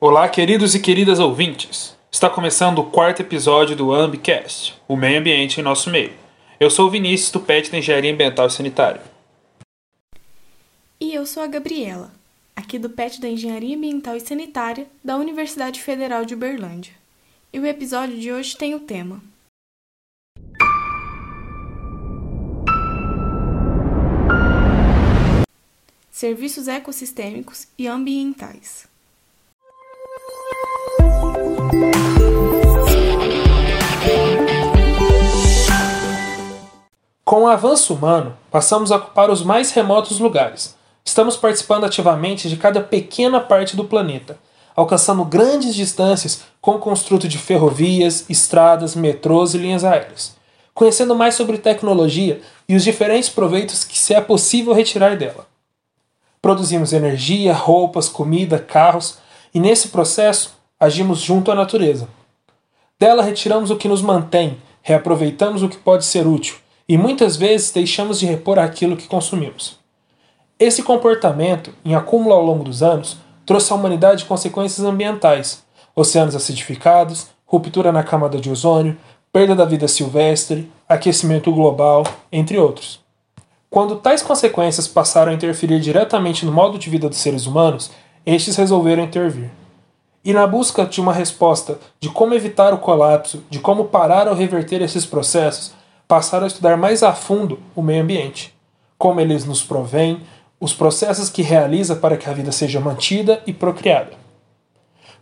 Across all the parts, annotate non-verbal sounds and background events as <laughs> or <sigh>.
Olá, queridos e queridas ouvintes. Está começando o quarto episódio do Ambicast, o meio ambiente em nosso meio. Eu sou o Vinícius, do PET da Engenharia Ambiental e Sanitária. E eu sou a Gabriela, aqui do PET da Engenharia Ambiental e Sanitária da Universidade Federal de Uberlândia. E o episódio de hoje tem o tema Serviços ecossistêmicos e ambientais. Com o avanço humano, passamos a ocupar os mais remotos lugares. Estamos participando ativamente de cada pequena parte do planeta, alcançando grandes distâncias com o construto de ferrovias, estradas, metrôs e linhas aéreas, conhecendo mais sobre tecnologia e os diferentes proveitos que se é possível retirar dela. Produzimos energia, roupas, comida, carros e nesse processo agimos junto à natureza. Dela retiramos o que nos mantém, reaproveitamos o que pode ser útil e muitas vezes deixamos de repor aquilo que consumimos. Esse comportamento, em acúmulo ao longo dos anos, trouxe à humanidade consequências ambientais: oceanos acidificados, ruptura na camada de ozônio, perda da vida silvestre, aquecimento global, entre outros. Quando tais consequências passaram a interferir diretamente no modo de vida dos seres humanos, estes resolveram intervir. E na busca de uma resposta de como evitar o colapso, de como parar ou reverter esses processos, passaram a estudar mais a fundo o meio ambiente, como eles nos provém, os processos que realiza para que a vida seja mantida e procriada.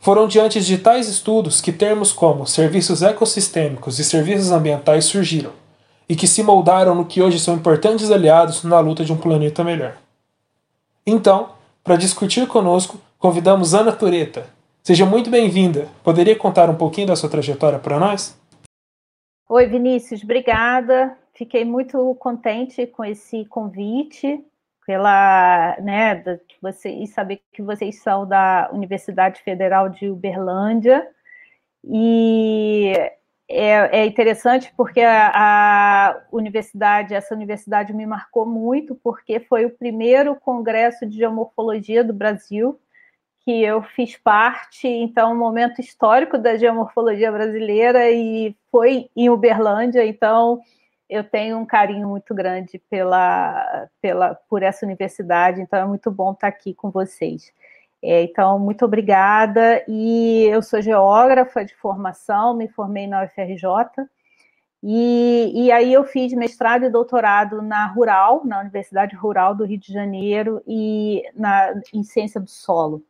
Foram diante de tais estudos que termos como serviços ecossistêmicos e serviços ambientais surgiram e que se moldaram no que hoje são importantes aliados na luta de um planeta melhor. Então, para discutir conosco, convidamos Ana Tureta. Seja muito bem-vinda. Poderia contar um pouquinho da sua trajetória para nós? Oi, Vinícius, obrigada. Fiquei muito contente com esse convite, pela, né, você, e saber que vocês são da Universidade Federal de Uberlândia. E é, é interessante porque a, a, universidade, essa universidade me marcou muito, porque foi o primeiro congresso de geomorfologia do Brasil que eu fiz parte, então, um momento histórico da geomorfologia brasileira e foi em Uberlândia, então eu tenho um carinho muito grande pela, pela, por essa universidade, então é muito bom estar aqui com vocês. É, então, muito obrigada. E eu sou geógrafa de formação, me formei na UFRJ. E, e aí eu fiz mestrado e doutorado na Rural, na Universidade Rural do Rio de Janeiro, e na, em ciência do solo.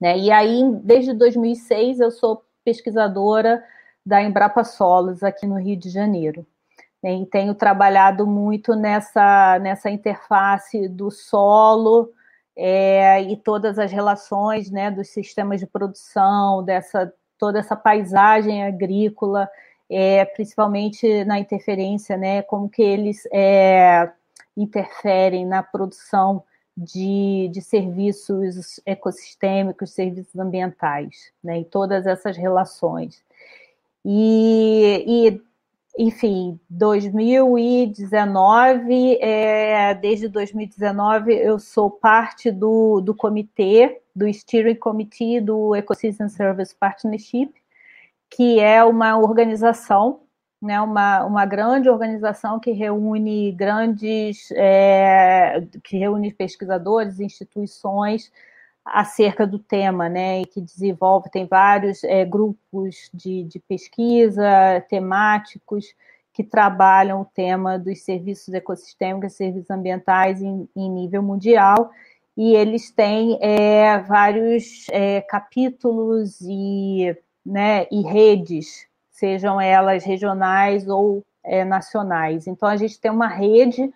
Né? E aí, desde 2006, eu sou pesquisadora da Embrapa Solos aqui no Rio de Janeiro. Né? E tenho trabalhado muito nessa, nessa interface do solo é, e todas as relações né, dos sistemas de produção, dessa toda essa paisagem agrícola, é, principalmente na interferência, né, como que eles é, interferem na produção de, de serviços ecossistêmicos, serviços ambientais, né, em todas essas relações. E, e enfim, 2019, é, desde 2019 eu sou parte do, do comitê, do Steering Committee do Ecosystem Service Partnership, que é uma organização, né, uma, uma grande organização que reúne grandes, é, que reúne pesquisadores, instituições, acerca do tema, né, e que desenvolve, tem vários é, grupos de, de pesquisa temáticos que trabalham o tema dos serviços ecossistêmicos, serviços ambientais em, em nível mundial, e eles têm é, vários é, capítulos e, né, e redes, sejam elas regionais ou é, nacionais. Então, a gente tem uma rede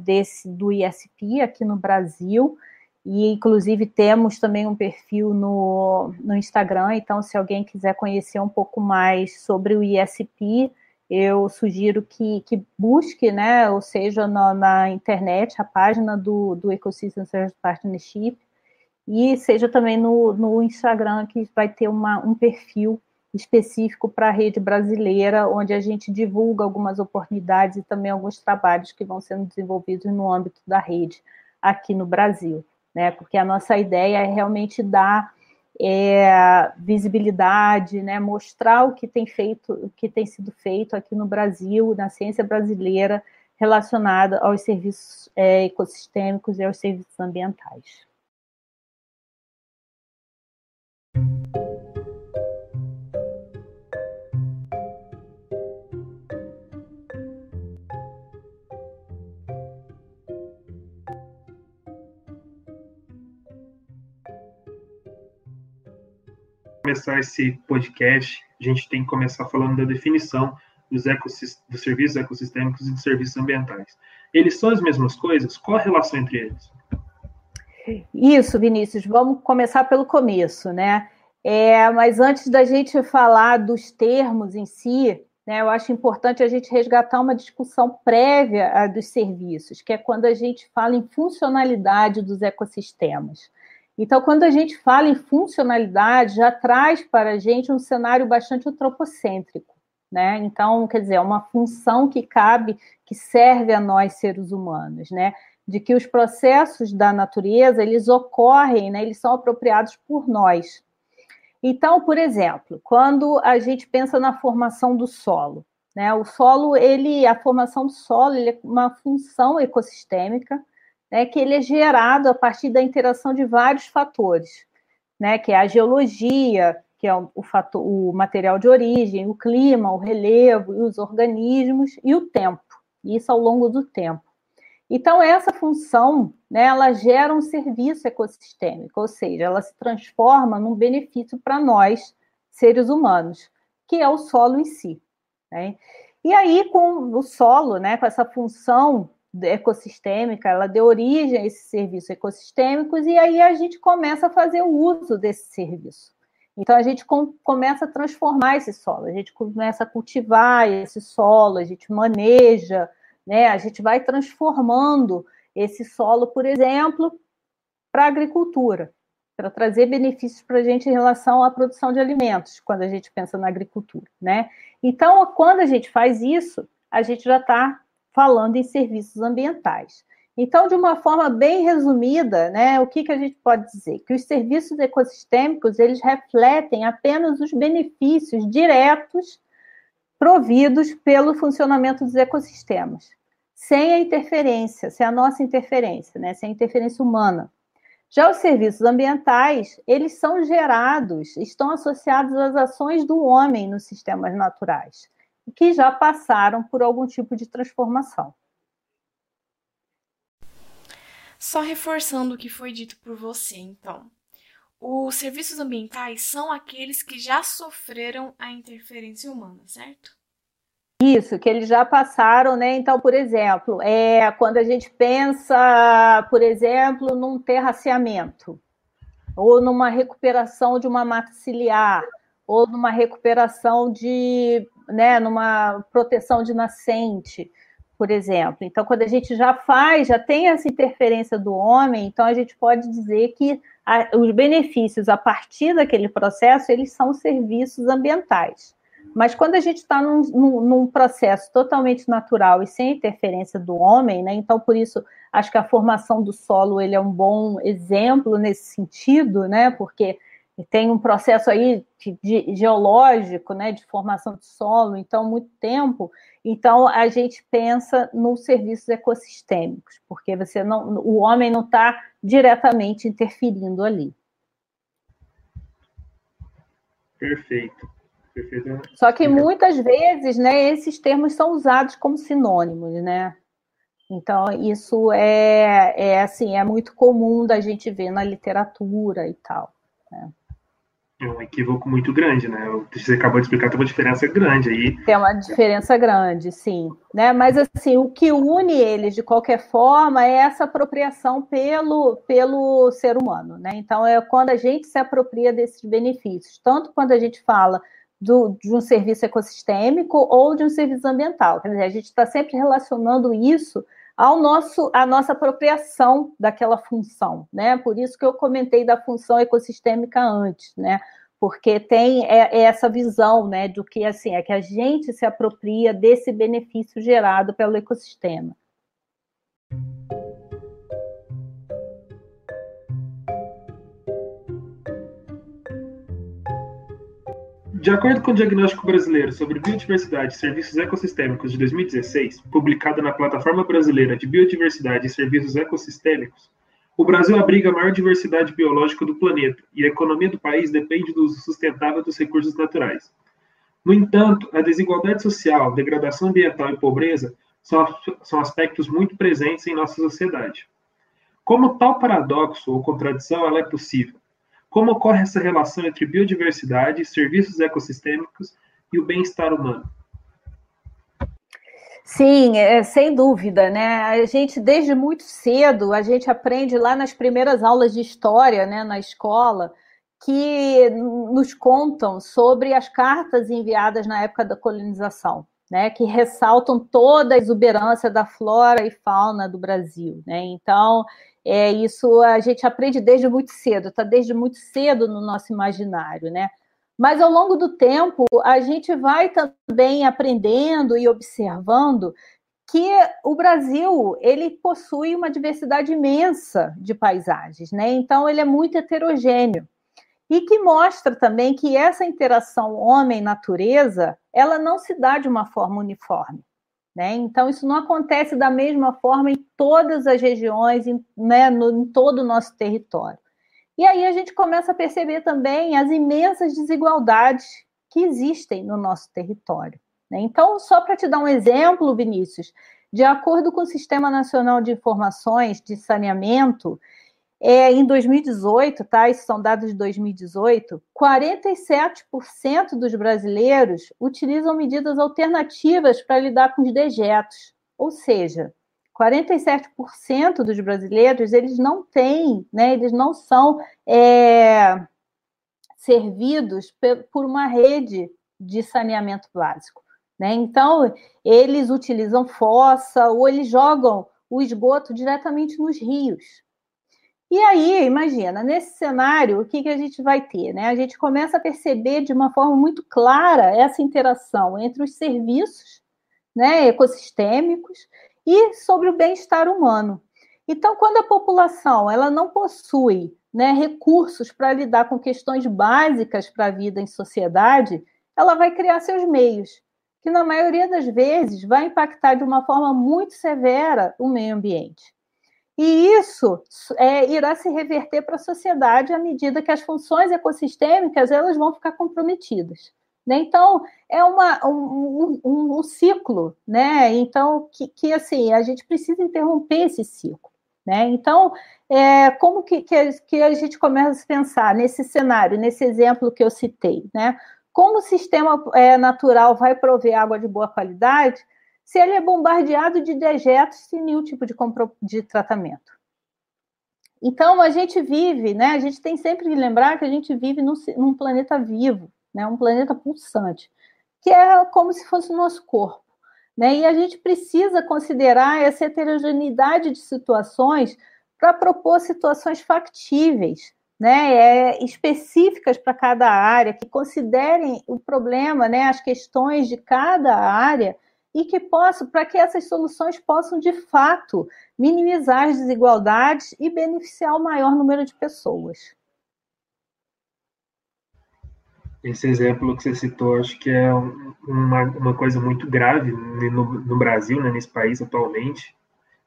desse do ISP aqui no Brasil, e inclusive temos também um perfil no, no Instagram, então se alguém quiser conhecer um pouco mais sobre o ISP, eu sugiro que, que busque, né, ou seja, na, na internet, a página do, do Ecosystem Service Partnership, e seja também no, no Instagram, que vai ter uma, um perfil específico para a rede brasileira, onde a gente divulga algumas oportunidades e também alguns trabalhos que vão sendo desenvolvidos no âmbito da rede aqui no Brasil né? Porque a nossa ideia é realmente dar é, visibilidade, né, mostrar o que tem feito, o que tem sido feito aqui no Brasil, na ciência brasileira, relacionada aos serviços é, ecossistêmicos e aos serviços ambientais. Começar esse podcast, a gente tem que começar falando da definição dos, dos serviços ecossistêmicos e dos serviços ambientais. Eles são as mesmas coisas? Qual a relação entre eles? Isso, Vinícius. Vamos começar pelo começo, né? É, mas antes da gente falar dos termos em si, né, eu acho importante a gente resgatar uma discussão prévia dos serviços, que é quando a gente fala em funcionalidade dos ecossistemas. Então, quando a gente fala em funcionalidade, já traz para a gente um cenário bastante antropocêntrico. Né? Então, quer dizer, é uma função que cabe, que serve a nós seres humanos, né? De que os processos da natureza eles ocorrem, né? Eles são apropriados por nós. Então, por exemplo, quando a gente pensa na formação do solo, né? O solo, ele, a formação do solo, ele é uma função ecossistêmica né, que ele é gerado a partir da interação de vários fatores, né, que é a geologia, que é o, fator, o material de origem, o clima, o relevo, os organismos e o tempo, isso ao longo do tempo. Então, essa função, né, ela gera um serviço ecossistêmico, ou seja, ela se transforma num benefício para nós, seres humanos, que é o solo em si. Né? E aí, com o solo, né, com essa função ecossistêmica, ela deu origem a esses serviços ecossistêmicos e aí a gente começa a fazer o uso desse serviço. Então a gente com, começa a transformar esse solo, a gente começa a cultivar esse solo, a gente maneja, né? A gente vai transformando esse solo, por exemplo, para a agricultura, para trazer benefícios para a gente em relação à produção de alimentos, quando a gente pensa na agricultura, né? Então, quando a gente faz isso, a gente já está falando em serviços ambientais. Então, de uma forma bem resumida, né, o que, que a gente pode dizer? Que os serviços ecossistêmicos, eles refletem apenas os benefícios diretos providos pelo funcionamento dos ecossistemas, sem a interferência, sem a nossa interferência, né, sem a interferência humana. Já os serviços ambientais, eles são gerados, estão associados às ações do homem nos sistemas naturais que já passaram por algum tipo de transformação. Só reforçando o que foi dito por você, então. Os serviços ambientais são aqueles que já sofreram a interferência humana, certo? Isso, que eles já passaram, né? Então, por exemplo, é quando a gente pensa, por exemplo, num terraceamento, ou numa recuperação de uma mata ciliar, ou numa recuperação de né, numa proteção de nascente, por exemplo. Então, quando a gente já faz, já tem essa interferência do homem, então a gente pode dizer que a, os benefícios a partir daquele processo, eles são serviços ambientais. Mas quando a gente está num, num, num, processo totalmente natural e sem interferência do homem, né, então por isso acho que a formação do solo ele é um bom exemplo nesse sentido, né, porque e tem um processo aí de, de, geológico, né, de formação de solo, então, muito tempo. Então, a gente pensa nos serviços ecossistêmicos, porque você não, o homem não está diretamente interferindo ali. Perfeito. Perfeito. Só que muitas vezes, né, esses termos são usados como sinônimos, né? Então, isso é, é assim, é muito comum da gente ver na literatura e tal. Né? É um equívoco muito grande, né? Você acabou de explicar, tem uma diferença grande aí. Tem uma diferença grande, sim. Né? Mas, assim, o que une eles, de qualquer forma, é essa apropriação pelo, pelo ser humano, né? Então, é quando a gente se apropria desses benefícios, tanto quando a gente fala do, de um serviço ecossistêmico ou de um serviço ambiental. Quer dizer, a gente está sempre relacionando isso ao nosso, à nossa apropriação daquela função, né? Por isso que eu comentei da função ecossistêmica antes, né? Porque tem é, é essa visão, né, do que assim é que a gente se apropria desse benefício gerado pelo ecossistema. De acordo com o Diagnóstico Brasileiro sobre Biodiversidade e Serviços Ecossistêmicos de 2016, publicado na Plataforma Brasileira de Biodiversidade e Serviços Ecossistêmicos, o Brasil abriga a maior diversidade biológica do planeta e a economia do país depende do uso sustentável dos recursos naturais. No entanto, a desigualdade social, degradação ambiental e pobreza são, aspectos muito presentes em nossa sociedade. Como tal paradoxo ou contradição ela é possível? Como ocorre essa relação entre biodiversidade, serviços ecossistêmicos e o bem-estar humano? Sim, é, sem dúvida, né? A gente desde muito cedo a gente aprende lá nas primeiras aulas de história, né, na escola, que nos contam sobre as cartas enviadas na época da colonização, né, que ressaltam toda a exuberância da flora e fauna do Brasil, né? Então, é, isso a gente aprende desde muito cedo, está desde muito cedo no nosso imaginário, né? Mas ao longo do tempo, a gente vai também aprendendo e observando que o Brasil ele possui uma diversidade imensa de paisagens, né? Então ele é muito heterogêneo e que mostra também que essa interação homem-natureza ela não se dá de uma forma uniforme. Né? Então, isso não acontece da mesma forma em todas as regiões, em, né, no, em todo o nosso território. E aí a gente começa a perceber também as imensas desigualdades que existem no nosso território. Né? Então, só para te dar um exemplo, Vinícius, de acordo com o Sistema Nacional de Informações de Saneamento, é, em 2018, tá? Esses são dados de 2018, 47% dos brasileiros utilizam medidas alternativas para lidar com os dejetos. Ou seja, 47% dos brasileiros eles não têm, né? Eles não são é, servidos por uma rede de saneamento básico. Né? Então, eles utilizam fossa ou eles jogam o esgoto diretamente nos rios. E aí, imagina, nesse cenário, o que, que a gente vai ter? Né? A gente começa a perceber de uma forma muito clara essa interação entre os serviços né, ecossistêmicos e sobre o bem-estar humano. Então, quando a população ela não possui né, recursos para lidar com questões básicas para a vida em sociedade, ela vai criar seus meios, que na maioria das vezes vai impactar de uma forma muito severa o meio ambiente. E isso é, irá se reverter para a sociedade à medida que as funções ecossistêmicas elas vão ficar comprometidas. Né? Então, é uma, um, um, um, ciclo, né? Então, que, que assim, a gente precisa interromper esse ciclo. Né? Então, é, como que, que, a gente começa a pensar nesse cenário, nesse exemplo que eu citei? Né? Como o sistema é, natural vai prover água de boa qualidade se ele é bombardeado de dejetos sem nenhum tipo de, de tratamento. Então, a gente vive, né? A gente tem sempre que lembrar que a gente vive num, num planeta vivo, né? Um planeta pulsante, que é como se fosse o nosso corpo. Né? E a gente precisa considerar essa heterogeneidade de situações para propor situações factíveis, né? É, específicas para cada área, que considerem o problema, né? as questões de cada área e que possam, para que essas soluções possam de fato minimizar as desigualdades e beneficiar o maior número de pessoas. Esse exemplo que você citou, acho que é uma, uma coisa muito grave no, no Brasil, né, nesse país atualmente.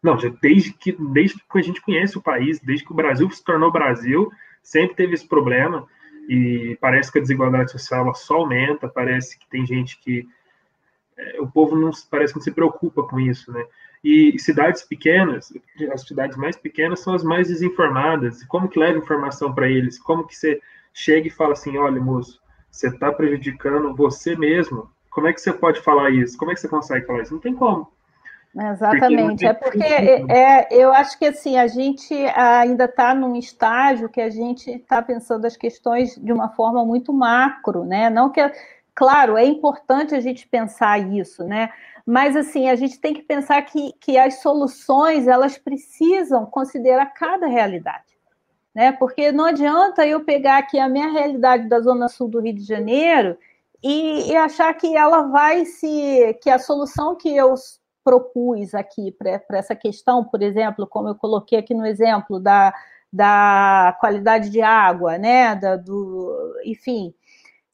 Não, já desde que, desde que a gente conhece o país, desde que o Brasil se tornou Brasil, sempre teve esse problema e parece que a desigualdade social só aumenta, parece que tem gente que o povo não parece que não se preocupa com isso, né? E cidades pequenas, as cidades mais pequenas são as mais desinformadas. Como que leva informação para eles? Como que você chega e fala assim, olha, moço, você está prejudicando você mesmo? Como é que você pode falar isso? Como é que você consegue falar isso? Não tem como. Exatamente, porque é porque é, eu acho que assim a gente ainda está num estágio que a gente está pensando as questões de uma forma muito macro, né? Não que Claro, é importante a gente pensar isso, né? Mas assim, a gente tem que pensar que, que as soluções elas precisam considerar cada realidade. Né? Porque não adianta eu pegar aqui a minha realidade da Zona Sul do Rio de Janeiro e, e achar que ela vai se. que a solução que eu propus aqui para essa questão, por exemplo, como eu coloquei aqui no exemplo da, da qualidade de água, né? Da, do, enfim,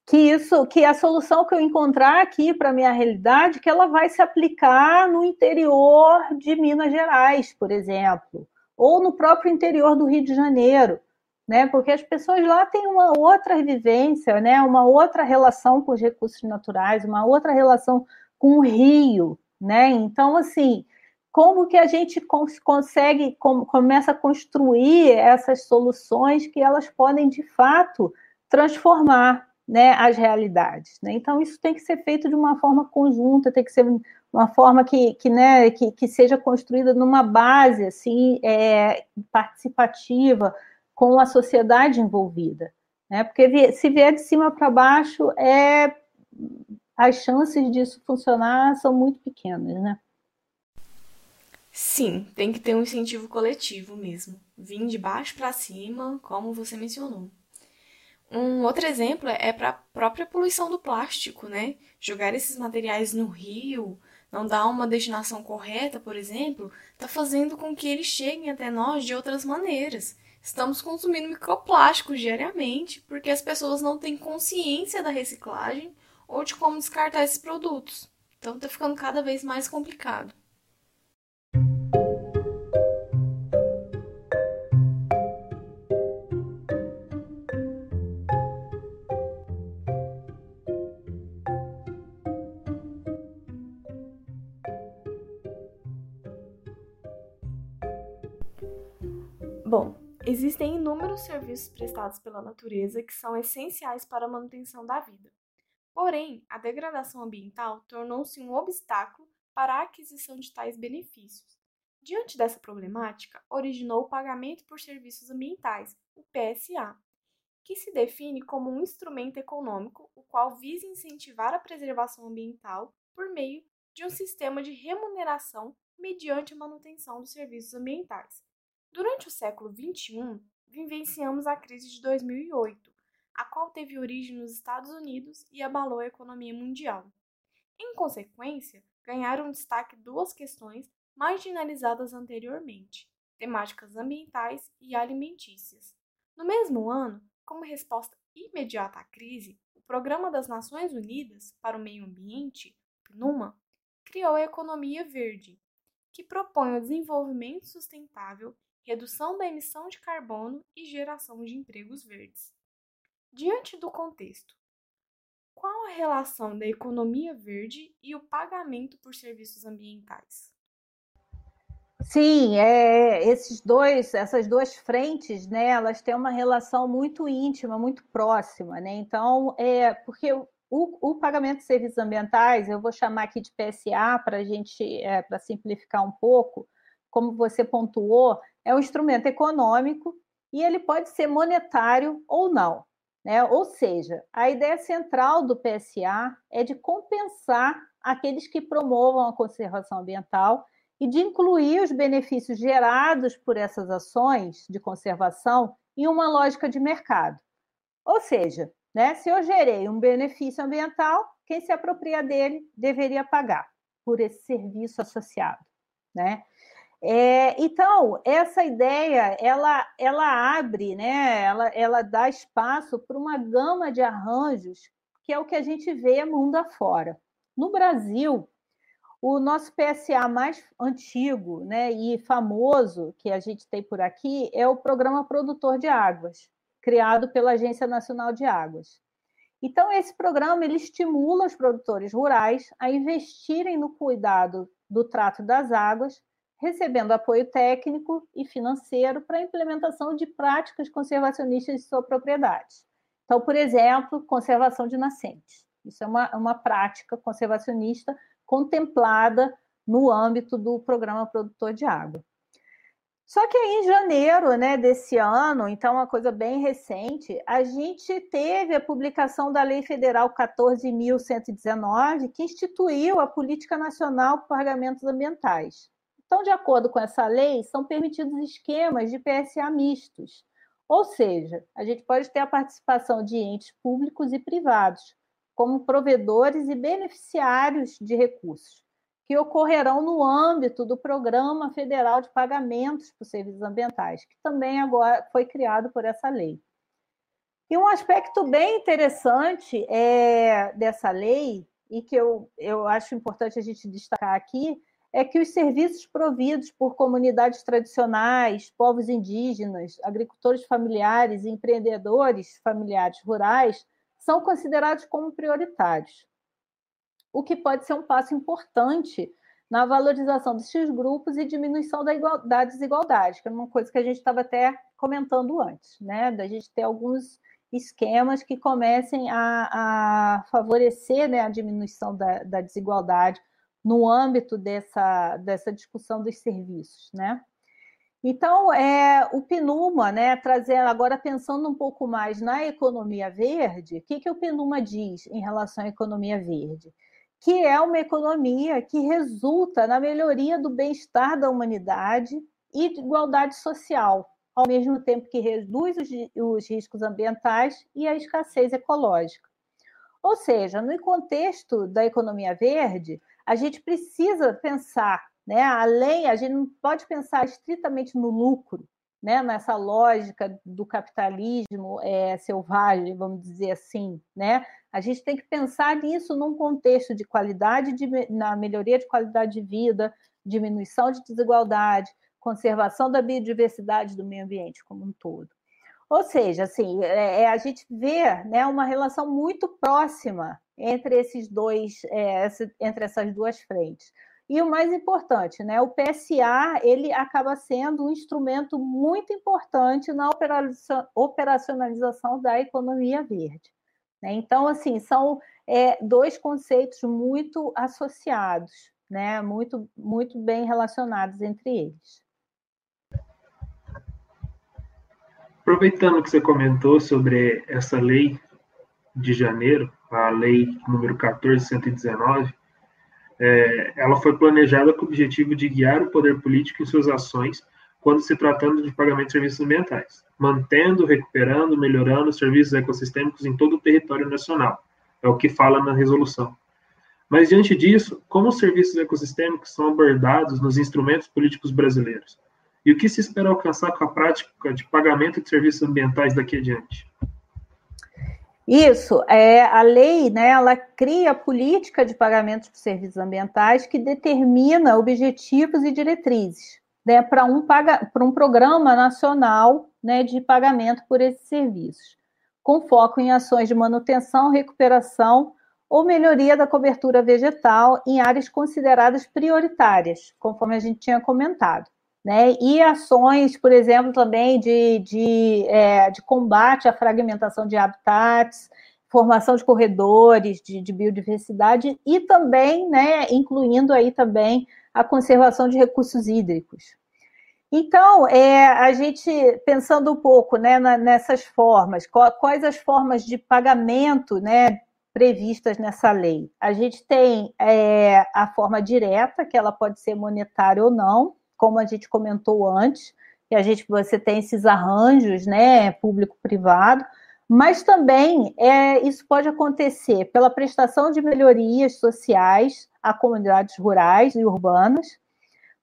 que isso, que a solução que eu encontrar aqui para minha realidade, que ela vai se aplicar no interior de Minas Gerais, por exemplo, ou no próprio interior do Rio de Janeiro, né? Porque as pessoas lá têm uma outra vivência, né? Uma outra relação com os recursos naturais, uma outra relação com o rio, né? Então, assim, como que a gente consegue, começa a construir essas soluções que elas podem, de fato, transformar né, as realidades. Né? Então, isso tem que ser feito de uma forma conjunta, tem que ser uma forma que, que, né, que, que seja construída numa base assim, é, participativa, com a sociedade envolvida. Né? Porque se vier de cima para baixo, é, as chances disso funcionar são muito pequenas. Né? Sim, tem que ter um incentivo coletivo mesmo. Vim de baixo para cima, como você mencionou. Um outro exemplo é para a própria poluição do plástico, né? Jogar esses materiais no rio, não dar uma destinação correta, por exemplo, está fazendo com que eles cheguem até nós de outras maneiras. Estamos consumindo microplásticos diariamente porque as pessoas não têm consciência da reciclagem ou de como descartar esses produtos. Então está ficando cada vez mais complicado. Existem inúmeros serviços prestados pela natureza que são essenciais para a manutenção da vida. Porém, a degradação ambiental tornou-se um obstáculo para a aquisição de tais benefícios. Diante dessa problemática, originou o Pagamento por Serviços Ambientais, o PSA, que se define como um instrumento econômico o qual visa incentivar a preservação ambiental por meio de um sistema de remuneração mediante a manutenção dos serviços ambientais. Durante o século XXI, vivenciamos a crise de 2008, a qual teve origem nos Estados Unidos e abalou a economia mundial. Em consequência, ganharam destaque duas questões marginalizadas anteriormente: temáticas ambientais e alimentícias. No mesmo ano, como resposta imediata à crise, o Programa das Nações Unidas para o Meio Ambiente, PNUMA, criou a Economia Verde, que propõe o desenvolvimento sustentável redução da emissão de carbono e geração de empregos verdes. Diante do contexto, qual a relação da economia verde e o pagamento por serviços ambientais? Sim, é, esses dois, essas duas frentes, né, elas têm uma relação muito íntima, muito próxima, né? Então, é porque o, o pagamento de serviços ambientais, eu vou chamar aqui de PSA para gente, é, para simplificar um pouco, como você pontuou, é um instrumento econômico e ele pode ser monetário ou não. Né? Ou seja, a ideia central do PSA é de compensar aqueles que promovam a conservação ambiental e de incluir os benefícios gerados por essas ações de conservação em uma lógica de mercado. Ou seja, né, se eu gerei um benefício ambiental, quem se apropria dele deveria pagar por esse serviço associado. Né? É, então, essa ideia, ela, ela abre, né? ela, ela dá espaço para uma gama de arranjos, que é o que a gente vê mundo afora. No Brasil, o nosso PSA mais antigo né, e famoso que a gente tem por aqui é o Programa Produtor de Águas, criado pela Agência Nacional de Águas. Então, esse programa ele estimula os produtores rurais a investirem no cuidado do trato das águas recebendo apoio técnico e financeiro para a implementação de práticas conservacionistas de sua propriedade. Então, por exemplo, conservação de nascentes. Isso é uma, uma prática conservacionista contemplada no âmbito do Programa Produtor de Água. Só que aí, em janeiro né, desse ano, então uma coisa bem recente, a gente teve a publicação da Lei Federal 14.119, que instituiu a Política Nacional para Pagamentos Ambientais. Então, de acordo com essa lei, são permitidos esquemas de PSA mistos, ou seja, a gente pode ter a participação de entes públicos e privados, como provedores e beneficiários de recursos, que ocorrerão no âmbito do Programa Federal de Pagamentos por Serviços Ambientais, que também agora foi criado por essa lei. E um aspecto bem interessante é, dessa lei, e que eu, eu acho importante a gente destacar aqui, é que os serviços providos por comunidades tradicionais, povos indígenas, agricultores familiares e empreendedores familiares rurais são considerados como prioritários, o que pode ser um passo importante na valorização desses grupos e diminuição da, igual, da desigualdade, que é uma coisa que a gente estava até comentando antes, né? Da gente ter alguns esquemas que comecem a, a favorecer né, a diminuição da, da desigualdade no âmbito dessa, dessa discussão dos serviços, né? Então, é, o PNUMA, né, trazendo agora pensando um pouco mais na economia verde, o que, que o PNUMA diz em relação à economia verde? Que é uma economia que resulta na melhoria do bem-estar da humanidade e de igualdade social, ao mesmo tempo que reduz os, os riscos ambientais e a escassez ecológica. Ou seja, no contexto da economia verde, a gente precisa pensar, né? Além, a gente não pode pensar estritamente no lucro, né? Nessa lógica do capitalismo é, selvagem, vamos dizer assim, né? A gente tem que pensar nisso num contexto de qualidade, de, na melhoria de qualidade de vida, diminuição de desigualdade, conservação da biodiversidade do meio ambiente como um todo. Ou seja, assim, é, é a gente vê né, uma relação muito próxima entre esses dois, é, entre essas duas frentes. E o mais importante, né, o PSA ele acaba sendo um instrumento muito importante na operacionalização da economia verde. Né? Então, assim, são é, dois conceitos muito associados, né, muito, muito bem relacionados entre eles. Aproveitando que você comentou sobre essa lei de janeiro, a lei número 14119, é, ela foi planejada com o objetivo de guiar o poder político em suas ações quando se tratando de pagamento de serviços ambientais, mantendo, recuperando, melhorando os serviços ecossistêmicos em todo o território nacional. É o que fala na resolução. Mas, diante disso, como os serviços ecossistêmicos são abordados nos instrumentos políticos brasileiros? E o que se espera alcançar com a prática de pagamento de serviços ambientais daqui adiante? Isso, é, a lei, né, ela cria a política de pagamento de serviços ambientais que determina objetivos e diretrizes né, para um, um programa nacional né, de pagamento por esses serviços, com foco em ações de manutenção, recuperação ou melhoria da cobertura vegetal em áreas consideradas prioritárias, conforme a gente tinha comentado né? E ações, por exemplo, também de, de, é, de combate à fragmentação de habitats, formação de corredores de, de, biodiversidade e também, né, incluindo aí também a conservação de recursos hídricos. Então, é, a gente pensando um pouco né, na, nessas formas, quais as formas de pagamento né, previstas nessa lei? A gente tem é, a forma direta, que ela pode ser monetária ou não, como a gente comentou antes, que a gente você tem esses arranjos, né, público-privado, mas também é, isso pode acontecer pela prestação de melhorias sociais a comunidades rurais e urbanas,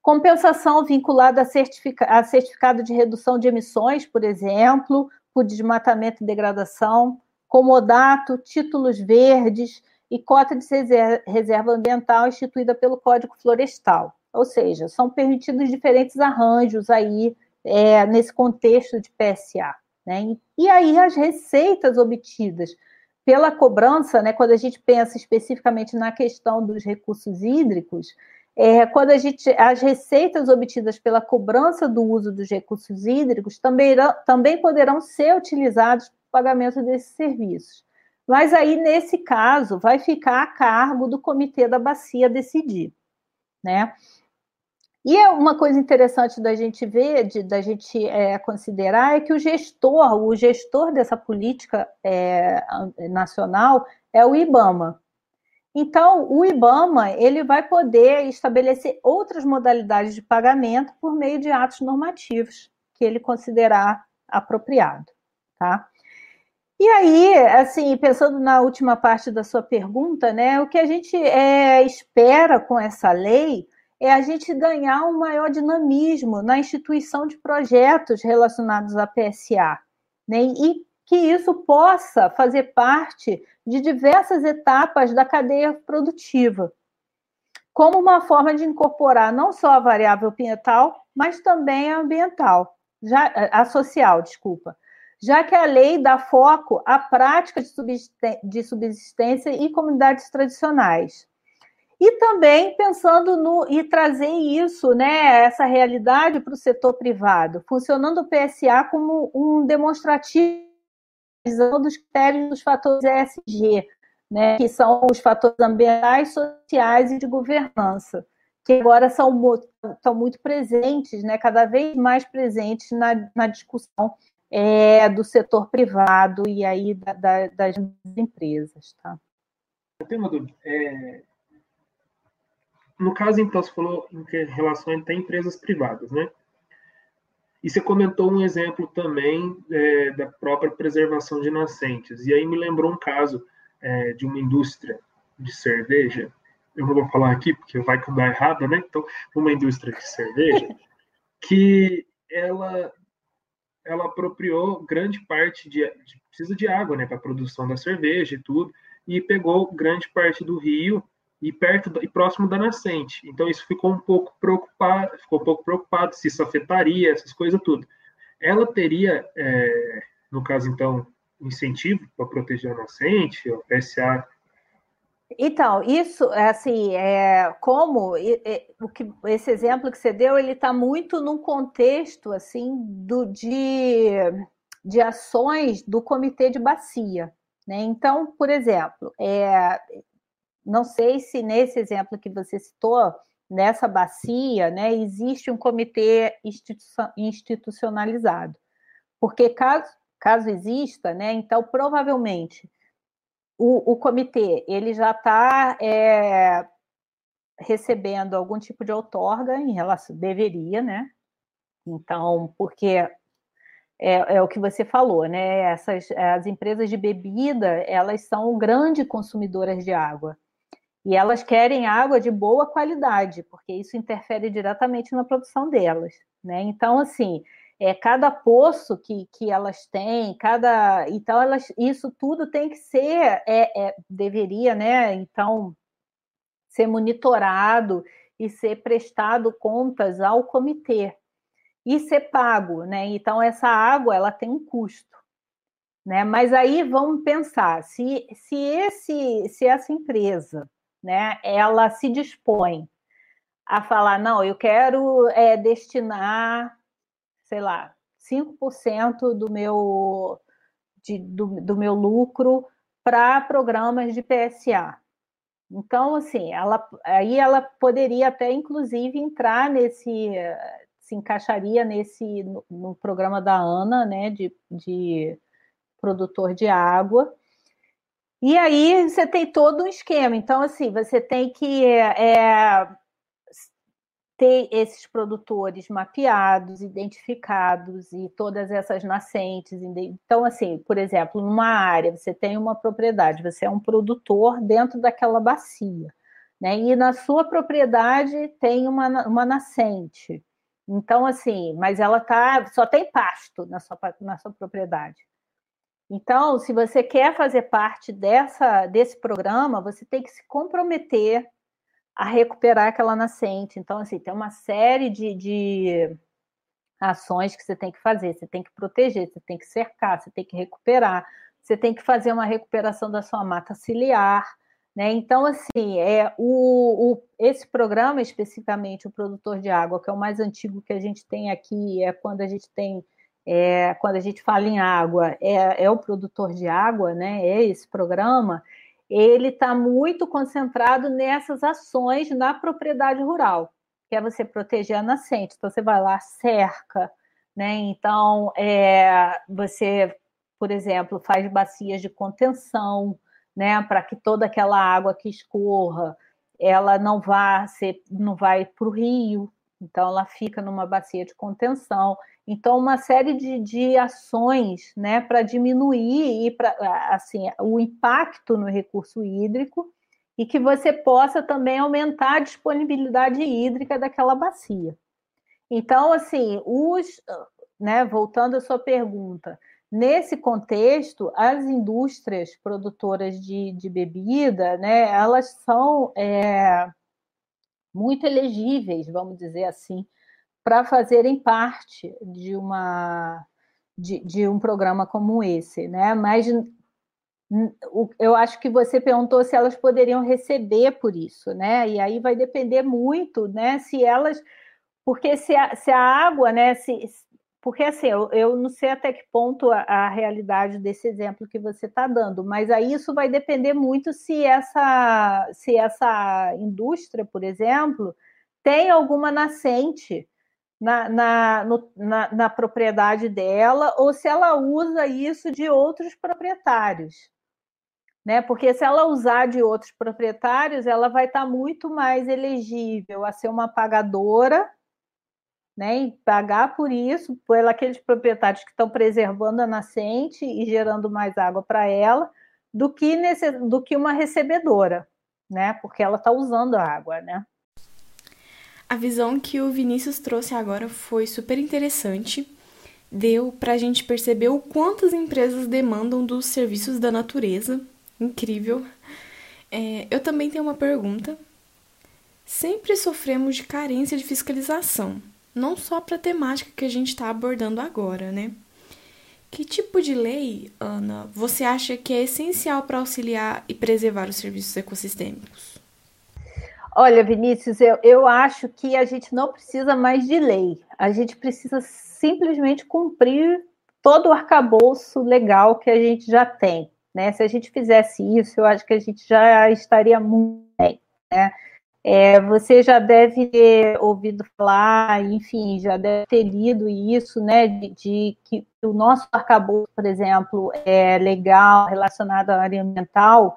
compensação vinculada a, certifica, a certificado de redução de emissões, por exemplo, por desmatamento e degradação, comodato, títulos verdes e cota de reserva ambiental instituída pelo Código Florestal. Ou seja, são permitidos diferentes arranjos aí é, nesse contexto de PSA. Né? E aí as receitas obtidas pela cobrança, né, quando a gente pensa especificamente na questão dos recursos hídricos, é, quando a gente, as receitas obtidas pela cobrança do uso dos recursos hídricos também, também poderão ser utilizados para o pagamento desses serviços. Mas aí, nesse caso, vai ficar a cargo do comitê da bacia decidir. Né? E é uma coisa interessante da gente ver, de, da gente é, considerar, é que o gestor, o gestor dessa política é, nacional é o IBAMA. Então, o IBAMA ele vai poder estabelecer outras modalidades de pagamento por meio de atos normativos que ele considerar apropriado, tá? E aí, assim, pensando na última parte da sua pergunta, né, o que a gente é, espera com essa lei é a gente ganhar um maior dinamismo na instituição de projetos relacionados à PSA, né? E que isso possa fazer parte de diversas etapas da cadeia produtiva, como uma forma de incorporar não só a variável ambiental, mas também a ambiental, já, a social, desculpa, já que a lei dá foco à prática de subsistência e comunidades tradicionais. E também pensando no e trazer isso, né, essa realidade para o setor privado, funcionando o PSA como um demonstrativo dos critérios dos fatores ESG, né, que são os fatores ambientais, sociais e de governança, que agora são, estão muito presentes, né, cada vez mais presentes na, na discussão é, do setor privado e aí da, da, das empresas. Tá? Tenho uma dúvida. É, no caso, então, você falou em relação a empresas privadas, né? E você comentou um exemplo também é, da própria preservação de nascentes. E aí me lembrou um caso é, de uma indústria de cerveja. Eu não vou falar aqui porque vai que dá errado, né? Então, uma indústria de cerveja <laughs> que ela ela apropriou grande parte de, de precisa de água, né, para a produção da cerveja e tudo, e pegou grande parte do rio e perto e próximo da nascente. Então isso ficou um pouco preocupado, ficou um pouco preocupado se isso afetaria essas coisas tudo. Ela teria, é, no caso então, incentivo para proteger a nascente, o PSA então, isso, assim, é, como é, o que, esse exemplo que você deu, ele está muito num contexto, assim, do, de, de ações do comitê de bacia, né? Então, por exemplo, é, não sei se nesse exemplo que você citou, nessa bacia, né, existe um comitê institucionalizado, porque caso, caso exista, né, então provavelmente o, o comitê ele já está é, recebendo algum tipo de outorga em relação deveria, né? Então, porque é, é, o que você falou, né? Essas as empresas de bebida elas são grandes consumidoras de água e elas querem água de boa qualidade, porque isso interfere diretamente na produção delas, né? Então, assim, é, cada poço que, que elas têm, cada. Então, elas, isso tudo tem que ser, é, é, deveria, né? Então, ser monitorado e ser prestado contas ao comitê e ser pago, né? Então, essa água ela tem um custo. Né? Mas aí vamos pensar, se, se, esse, se essa empresa né, ela se dispõe a falar, não, eu quero é, destinar sei lá, 5% do meu, de, do, do meu lucro para programas de PSA. Então, assim, ela, aí ela poderia até, inclusive, entrar nesse, se encaixaria nesse, no, no programa da ANA, né, de, de produtor de água, e aí você tem todo um esquema. Então, assim, você tem que é, ter esses produtores mapeados, identificados e todas essas nascentes. Então, assim, por exemplo, numa área, você tem uma propriedade, você é um produtor dentro daquela bacia, né? E na sua propriedade tem uma, uma nascente. Então, assim, mas ela tá, só tem pasto na sua, na sua propriedade. Então, se você quer fazer parte dessa, desse programa, você tem que se comprometer a recuperar aquela nascente. Então, assim, tem uma série de, de ações que você tem que fazer. Você tem que proteger, você tem que cercar, você tem que recuperar, você tem que fazer uma recuperação da sua mata ciliar. Né? Então, assim, é o, o, esse programa, especificamente o produtor de água, que é o mais antigo que a gente tem aqui, é quando a gente tem, é, quando a gente fala em água, é, é o produtor de água, né? É esse programa ele está muito concentrado nessas ações na propriedade rural, que é você proteger a nascente. Então, você vai lá, cerca, né? Então, é, você, por exemplo, faz bacias de contenção, né? Para que toda aquela água que escorra, ela não vá ser, não vai para o rio, então ela fica numa bacia de contenção. Então, uma série de, de ações né, para diminuir e pra, assim, o impacto no recurso hídrico e que você possa também aumentar a disponibilidade hídrica daquela bacia. Então, assim, os, né, voltando à sua pergunta, nesse contexto, as indústrias produtoras de, de bebida, né, elas são é, muito elegíveis, vamos dizer assim, para fazerem parte de uma de, de, um programa como esse, né? Mas eu acho que você perguntou se elas poderiam receber por isso, né? E aí vai depender muito, né? Se elas, porque se a, se a água, né? Se, porque assim, eu, eu não sei até que ponto a, a realidade desse exemplo que você está dando, mas aí isso vai depender muito se essa, se essa indústria, por exemplo, tem alguma nascente na, na, no, na, na propriedade dela ou se ela usa isso de outros proprietários. Né? Porque se ela usar de outros proprietários, ela vai estar muito mais elegível a ser uma pagadora né, e pagar por isso, por aqueles proprietários que estão preservando a nascente e gerando mais água para ela, do que, nesse, do que uma recebedora, né, porque ela está usando a água, né. A visão que o Vinícius trouxe agora foi super interessante. Deu para a gente perceber o quanto as empresas demandam dos serviços da natureza. Incrível. É, eu também tenho uma pergunta. Sempre sofremos de carência de fiscalização, não só para a temática que a gente está abordando agora, né? Que tipo de lei, Ana, você acha que é essencial para auxiliar e preservar os serviços ecossistêmicos? Olha, Vinícius, eu, eu acho que a gente não precisa mais de lei. A gente precisa simplesmente cumprir todo o arcabouço legal que a gente já tem. Né? Se a gente fizesse isso, eu acho que a gente já estaria muito bem. Né? É, você já deve ter ouvido falar, enfim, já deve ter lido isso, né, de, de que o nosso arcabouço, por exemplo, é legal relacionado à área ambiental,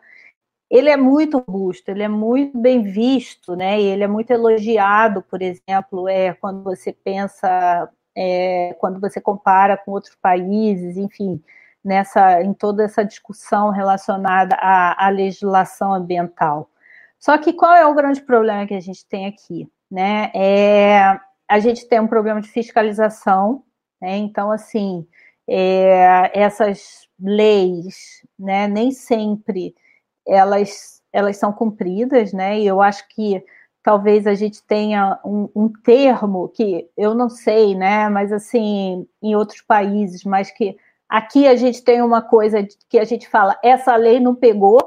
ele é muito robusto, ele é muito bem visto, né, ele é muito elogiado, por exemplo, é, quando você pensa, é, quando você compara com outros países, enfim, nessa, em toda essa discussão relacionada à, à legislação ambiental. Só que qual é o grande problema que a gente tem aqui? Né? É, a gente tem um problema de fiscalização, né? então, assim, é, essas leis, né, nem sempre elas, elas são cumpridas, né? E eu acho que talvez a gente tenha um, um, termo que eu não sei, né? Mas assim, em outros países, mas que aqui a gente tem uma coisa que a gente fala, essa lei não pegou,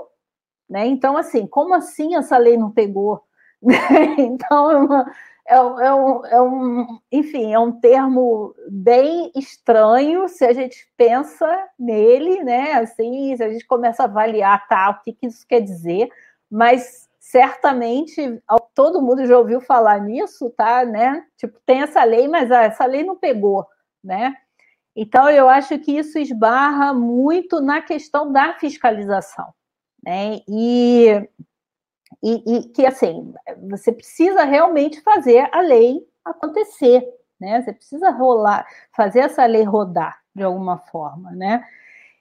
né? Então, assim, como assim essa lei não pegou? <laughs> então, é, uma, é, é, um, é, um, enfim, é um termo bem estranho se a gente pensa nele, né? Assim, se a gente começa a avaliar tá, o que, que isso quer dizer, mas certamente todo mundo já ouviu falar nisso, tá? Né? Tipo, tem essa lei, mas ah, essa lei não pegou, né? Então, eu acho que isso esbarra muito na questão da fiscalização né? E, e, e, que assim você precisa realmente fazer a lei acontecer, né? Você precisa rolar, fazer essa lei rodar de alguma forma, né?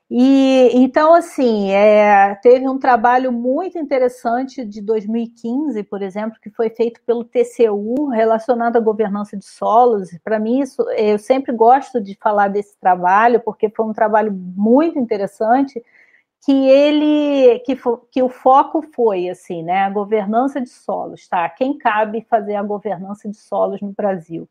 E então, assim, é, teve um trabalho muito interessante de 2015, por exemplo, que foi feito pelo TCU relacionado à governança de solos. Para mim, isso, eu sempre gosto de falar desse trabalho, porque foi um trabalho muito interessante que ele que, que o foco foi assim, né, a governança de solos, tá? Quem cabe fazer a governança de solos no Brasil?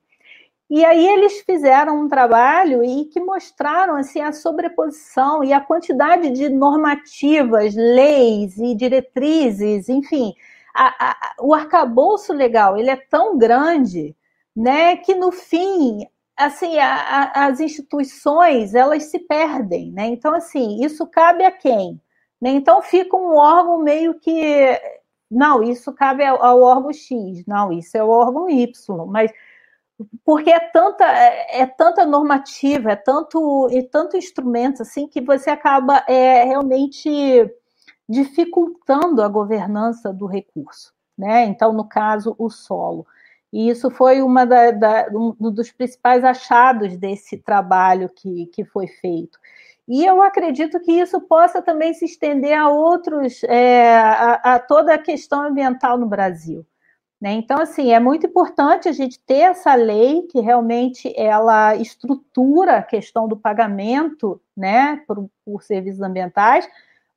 E aí eles fizeram um trabalho e que mostraram assim a sobreposição e a quantidade de normativas, leis e diretrizes, enfim, a, a, o arcabouço legal ele é tão grande, né, que no fim assim, a, a, as instituições, elas se perdem, né? Então, assim, isso cabe a quem? Né? Então, fica um órgão meio que... Não, isso cabe ao, ao órgão X. Não, isso é o órgão Y. Mas porque é tanta é, é tanta normativa, é tanto e tanto instrumento assim que você acaba é, realmente dificultando a governança do recurso, né? Então, no caso, o solo. E isso foi uma da, da, um dos principais achados desse trabalho que, que foi feito. E eu acredito que isso possa também se estender a outros, é, a, a, toda a questão ambiental no Brasil. Né? Então, assim, é muito importante a gente ter essa lei que realmente ela estrutura a questão do pagamento né, por, por serviços ambientais,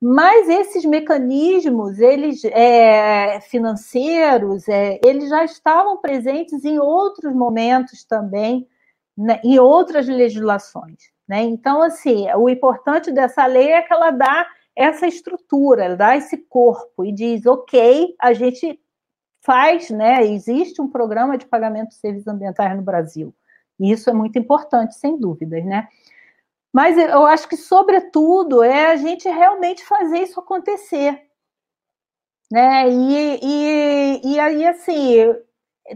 mas esses mecanismos, eles é, financeiros, é, eles já estavam presentes em outros momentos também, né, em outras legislações. Né? Então, assim, o importante dessa lei é que ela dá essa estrutura, ela dá esse corpo e diz, ok, a gente faz, né? Existe um programa de pagamento de serviços ambientais no Brasil. E isso é muito importante, sem dúvidas, né? Mas eu acho que, sobretudo, é a gente realmente fazer isso acontecer. Né? E, e, e aí, assim,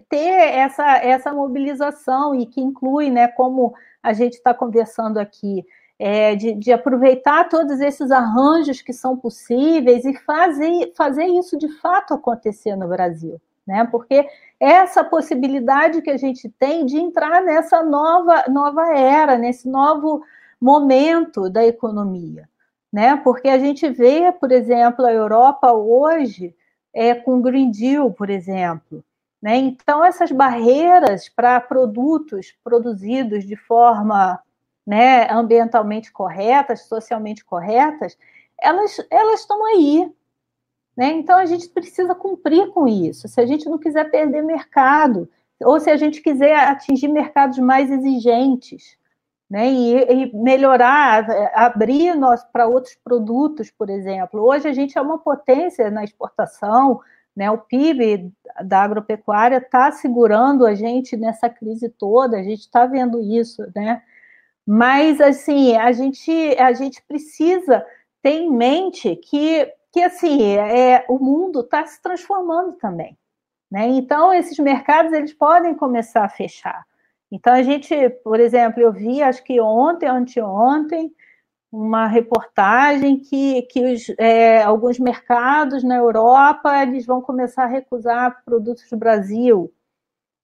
ter essa, essa mobilização e que inclui, né, como a gente está conversando aqui, é, de, de, aproveitar todos esses arranjos que são possíveis e fazer, fazer isso de fato acontecer no Brasil. Né? Porque essa possibilidade que a gente tem de entrar nessa nova, nova era, nesse novo momento da economia. Né? Porque a gente vê, por exemplo, a Europa hoje é, com o Green Deal, por exemplo. Né? Então, essas barreiras para produtos produzidos de forma né, ambientalmente corretas, socialmente corretas, elas, estão aí. Né? Então a gente precisa cumprir com isso. Se a gente não quiser perder mercado, ou se a gente quiser atingir mercados mais exigentes, né? E, e melhorar, abrir para outros produtos, por exemplo. Hoje a gente é uma potência na exportação, né? O PIB da agropecuária está segurando a gente nessa crise toda. A gente está vendo isso, né? Mas, assim, a gente, a gente precisa ter em mente que, que assim, é, o mundo está se transformando também. Né? Então, esses mercados eles podem começar a fechar. Então, a gente, por exemplo, eu vi, acho que ontem, anteontem, uma reportagem que, que os, é, alguns mercados na Europa eles vão começar a recusar produtos do Brasil.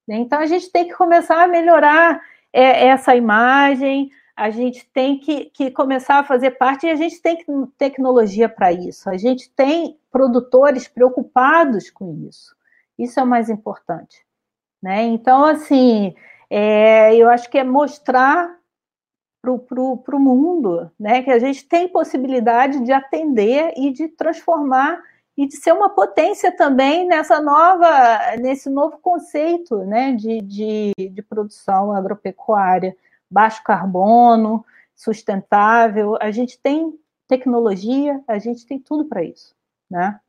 Então, a gente tem que começar a melhorar é, essa imagem, a gente tem que, que, começar a fazer parte e a gente tem tecnologia para isso. A gente tem produtores preocupados com isso. Isso é o mais importante. Né? Então, assim, é, eu acho que é mostrar para o mundo né, que a gente tem possibilidade de atender e de transformar e de ser uma potência também nessa nova, nesse novo conceito né, de, de, de produção agropecuária, baixo carbono, sustentável. A gente tem tecnologia, a gente tem tudo para isso, né?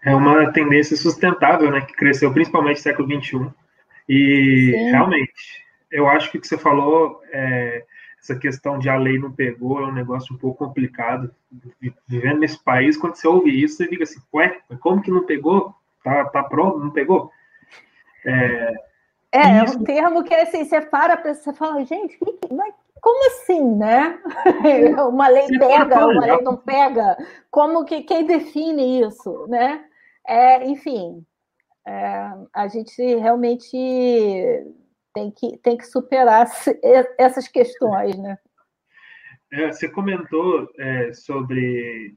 É uma tendência sustentável, né, que cresceu principalmente no século XXI. E Sim. realmente, eu acho que o que você falou é, essa questão de a lei não pegou é um negócio um pouco complicado. Vivendo nesse país, quando você ouve isso, você fica assim, ué, como que não pegou? Tá, tá pronto, não pegou? É, é, isso... é um termo que assim, você para você fala, gente, mas como assim, né? <laughs> uma lei pega, uma lei não pega. Como que quem define isso, né? É, enfim, é, a gente realmente tem que, tem que superar essas questões, né? É, você comentou é, sobre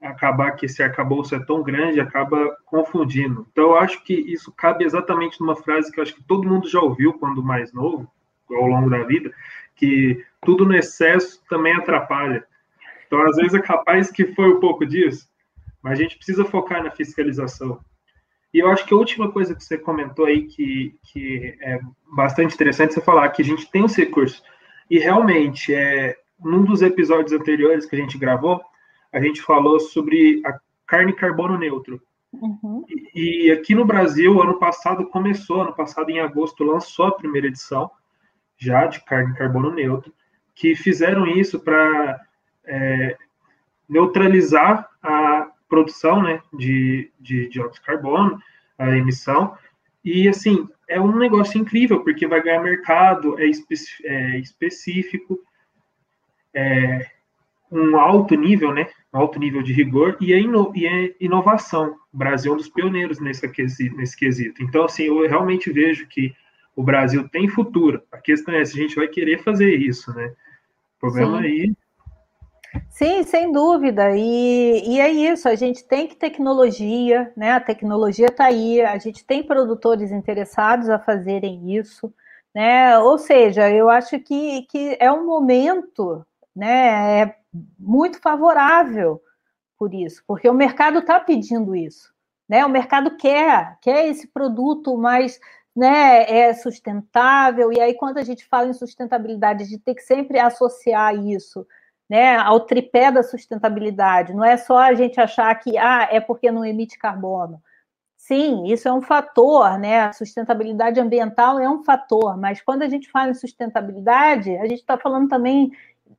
acabar que esse arcabouço é tão grande, acaba confundindo. Então, eu acho que isso cabe exatamente numa frase que eu acho que todo mundo já ouviu quando mais novo, ao longo da vida, que tudo no excesso também atrapalha. Então, às vezes é capaz que foi um pouco disso, mas a gente precisa focar na fiscalização. E eu acho que a última coisa que você comentou aí, que, que é bastante interessante você falar, que a gente tem os recursos. E realmente, é, num dos episódios anteriores que a gente gravou, a gente falou sobre a carne carbono neutro. Uhum. E, e, aqui no Brasil, ano passado começou, ano passado em agosto lançou a primeira edição já de carne carbono neutro, que fizeram isso para é, neutralizar produção né, de, de dióxido de carbono, a emissão. E, assim, é um negócio incrível, porque vai ganhar mercado, é, espe é específico, é um alto nível, né? Um alto nível de rigor e é, ino e é inovação. O Brasil é um dos pioneiros nesse quesito, nesse quesito. Então, assim, eu realmente vejo que o Brasil tem futuro. A questão é se a gente vai querer fazer isso, né? O problema Sim. aí Sim, sem dúvida. E, e é isso, a gente tem que tecnologia, né? A tecnologia está aí, a gente tem produtores interessados a fazerem isso, né? Ou seja, eu acho que, que é um momento né, é muito favorável por isso, porque o mercado está pedindo isso. Né? O mercado quer, quer esse produto mais né, é sustentável, e aí quando a gente fala em sustentabilidade, a gente tem que sempre associar isso né, ao tripé da sustentabilidade. Não é só a gente achar que ah, é porque não emite carbono. Sim, isso é um fator, né? A sustentabilidade ambiental é um fator, mas quando a gente fala em sustentabilidade, a gente está falando também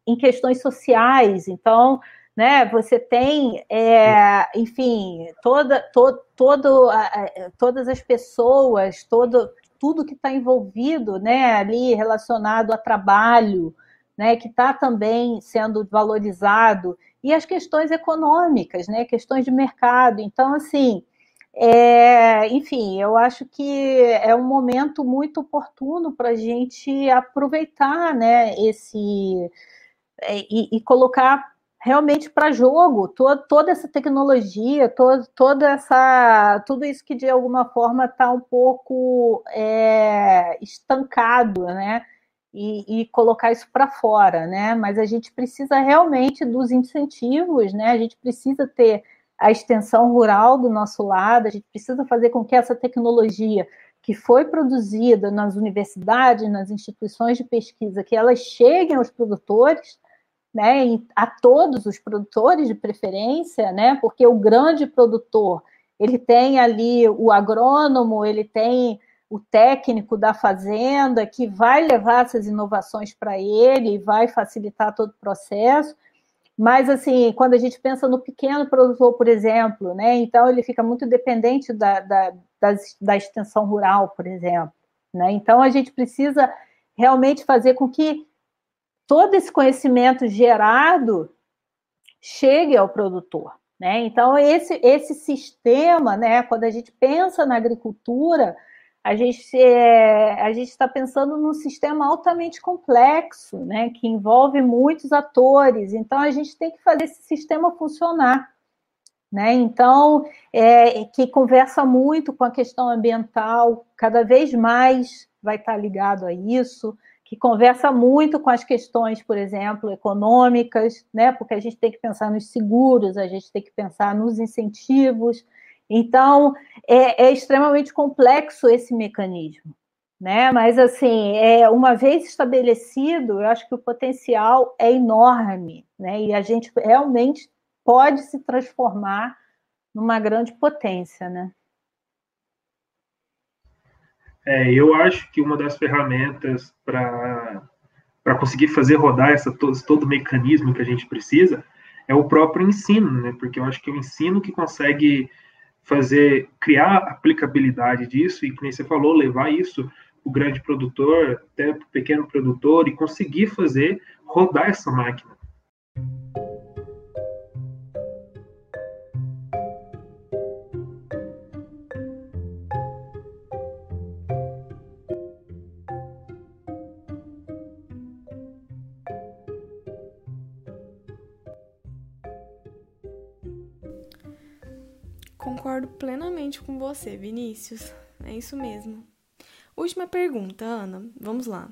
em questões sociais. Então, né, você tem, é, enfim, toda, to, todo, todas as pessoas, todo, tudo que está envolvido né, ali relacionado a trabalho, né, que está também sendo valorizado, e as questões econômicas, né, questões de mercado. Então, assim, é, enfim, eu acho que é um momento muito oportuno para a gente aproveitar né, esse é, e, e colocar realmente para jogo toda essa tecnologia, toda essa, tudo isso que de alguma forma está um pouco é, estancado, né? E, e colocar isso para fora, né? Mas a gente precisa realmente dos incentivos, né? A gente precisa ter a extensão rural do nosso lado, a gente precisa fazer com que essa tecnologia que foi produzida nas universidades, nas instituições de pesquisa, que elas cheguem aos produtores, né, a todos os produtores de preferência, né, porque o grande produtor ele tem ali o agrônomo, ele tem o técnico da fazenda que vai levar essas inovações para ele, vai facilitar todo o processo. Mas, assim, quando a gente pensa no pequeno produtor, por exemplo, né, então ele fica muito dependente da, da, da, da extensão rural, por exemplo. Né? Então, a gente precisa realmente fazer com que todo esse conhecimento gerado chegue ao produtor. Né? Então, esse, esse sistema, né, quando a gente pensa na agricultura, a gente é, a gente está pensando num sistema altamente complexo, né, que envolve muitos atores. Então a gente tem que fazer esse sistema funcionar, né? Então é, que conversa muito com a questão ambiental, cada vez mais vai estar ligado a isso, que conversa muito com as questões, por exemplo, econômicas, né? Porque a gente tem que pensar nos seguros, a gente tem que pensar nos incentivos então, é, é extremamente complexo esse mecanismo. Né? Mas assim, é, uma vez estabelecido, eu acho que o potencial é enorme, né? E a gente realmente pode se transformar numa grande potência, né? É, eu acho que uma das ferramentas para para conseguir fazer rodar essa todo, o mecanismo que a gente precisa é o próprio ensino, né? Porque eu acho que é o ensino que consegue fazer, criar aplicabilidade disso e, como você falou, levar isso o grande produtor, até o pequeno produtor e conseguir fazer rodar essa máquina. Com você, Vinícius. É isso mesmo. Última pergunta, Ana. Vamos lá.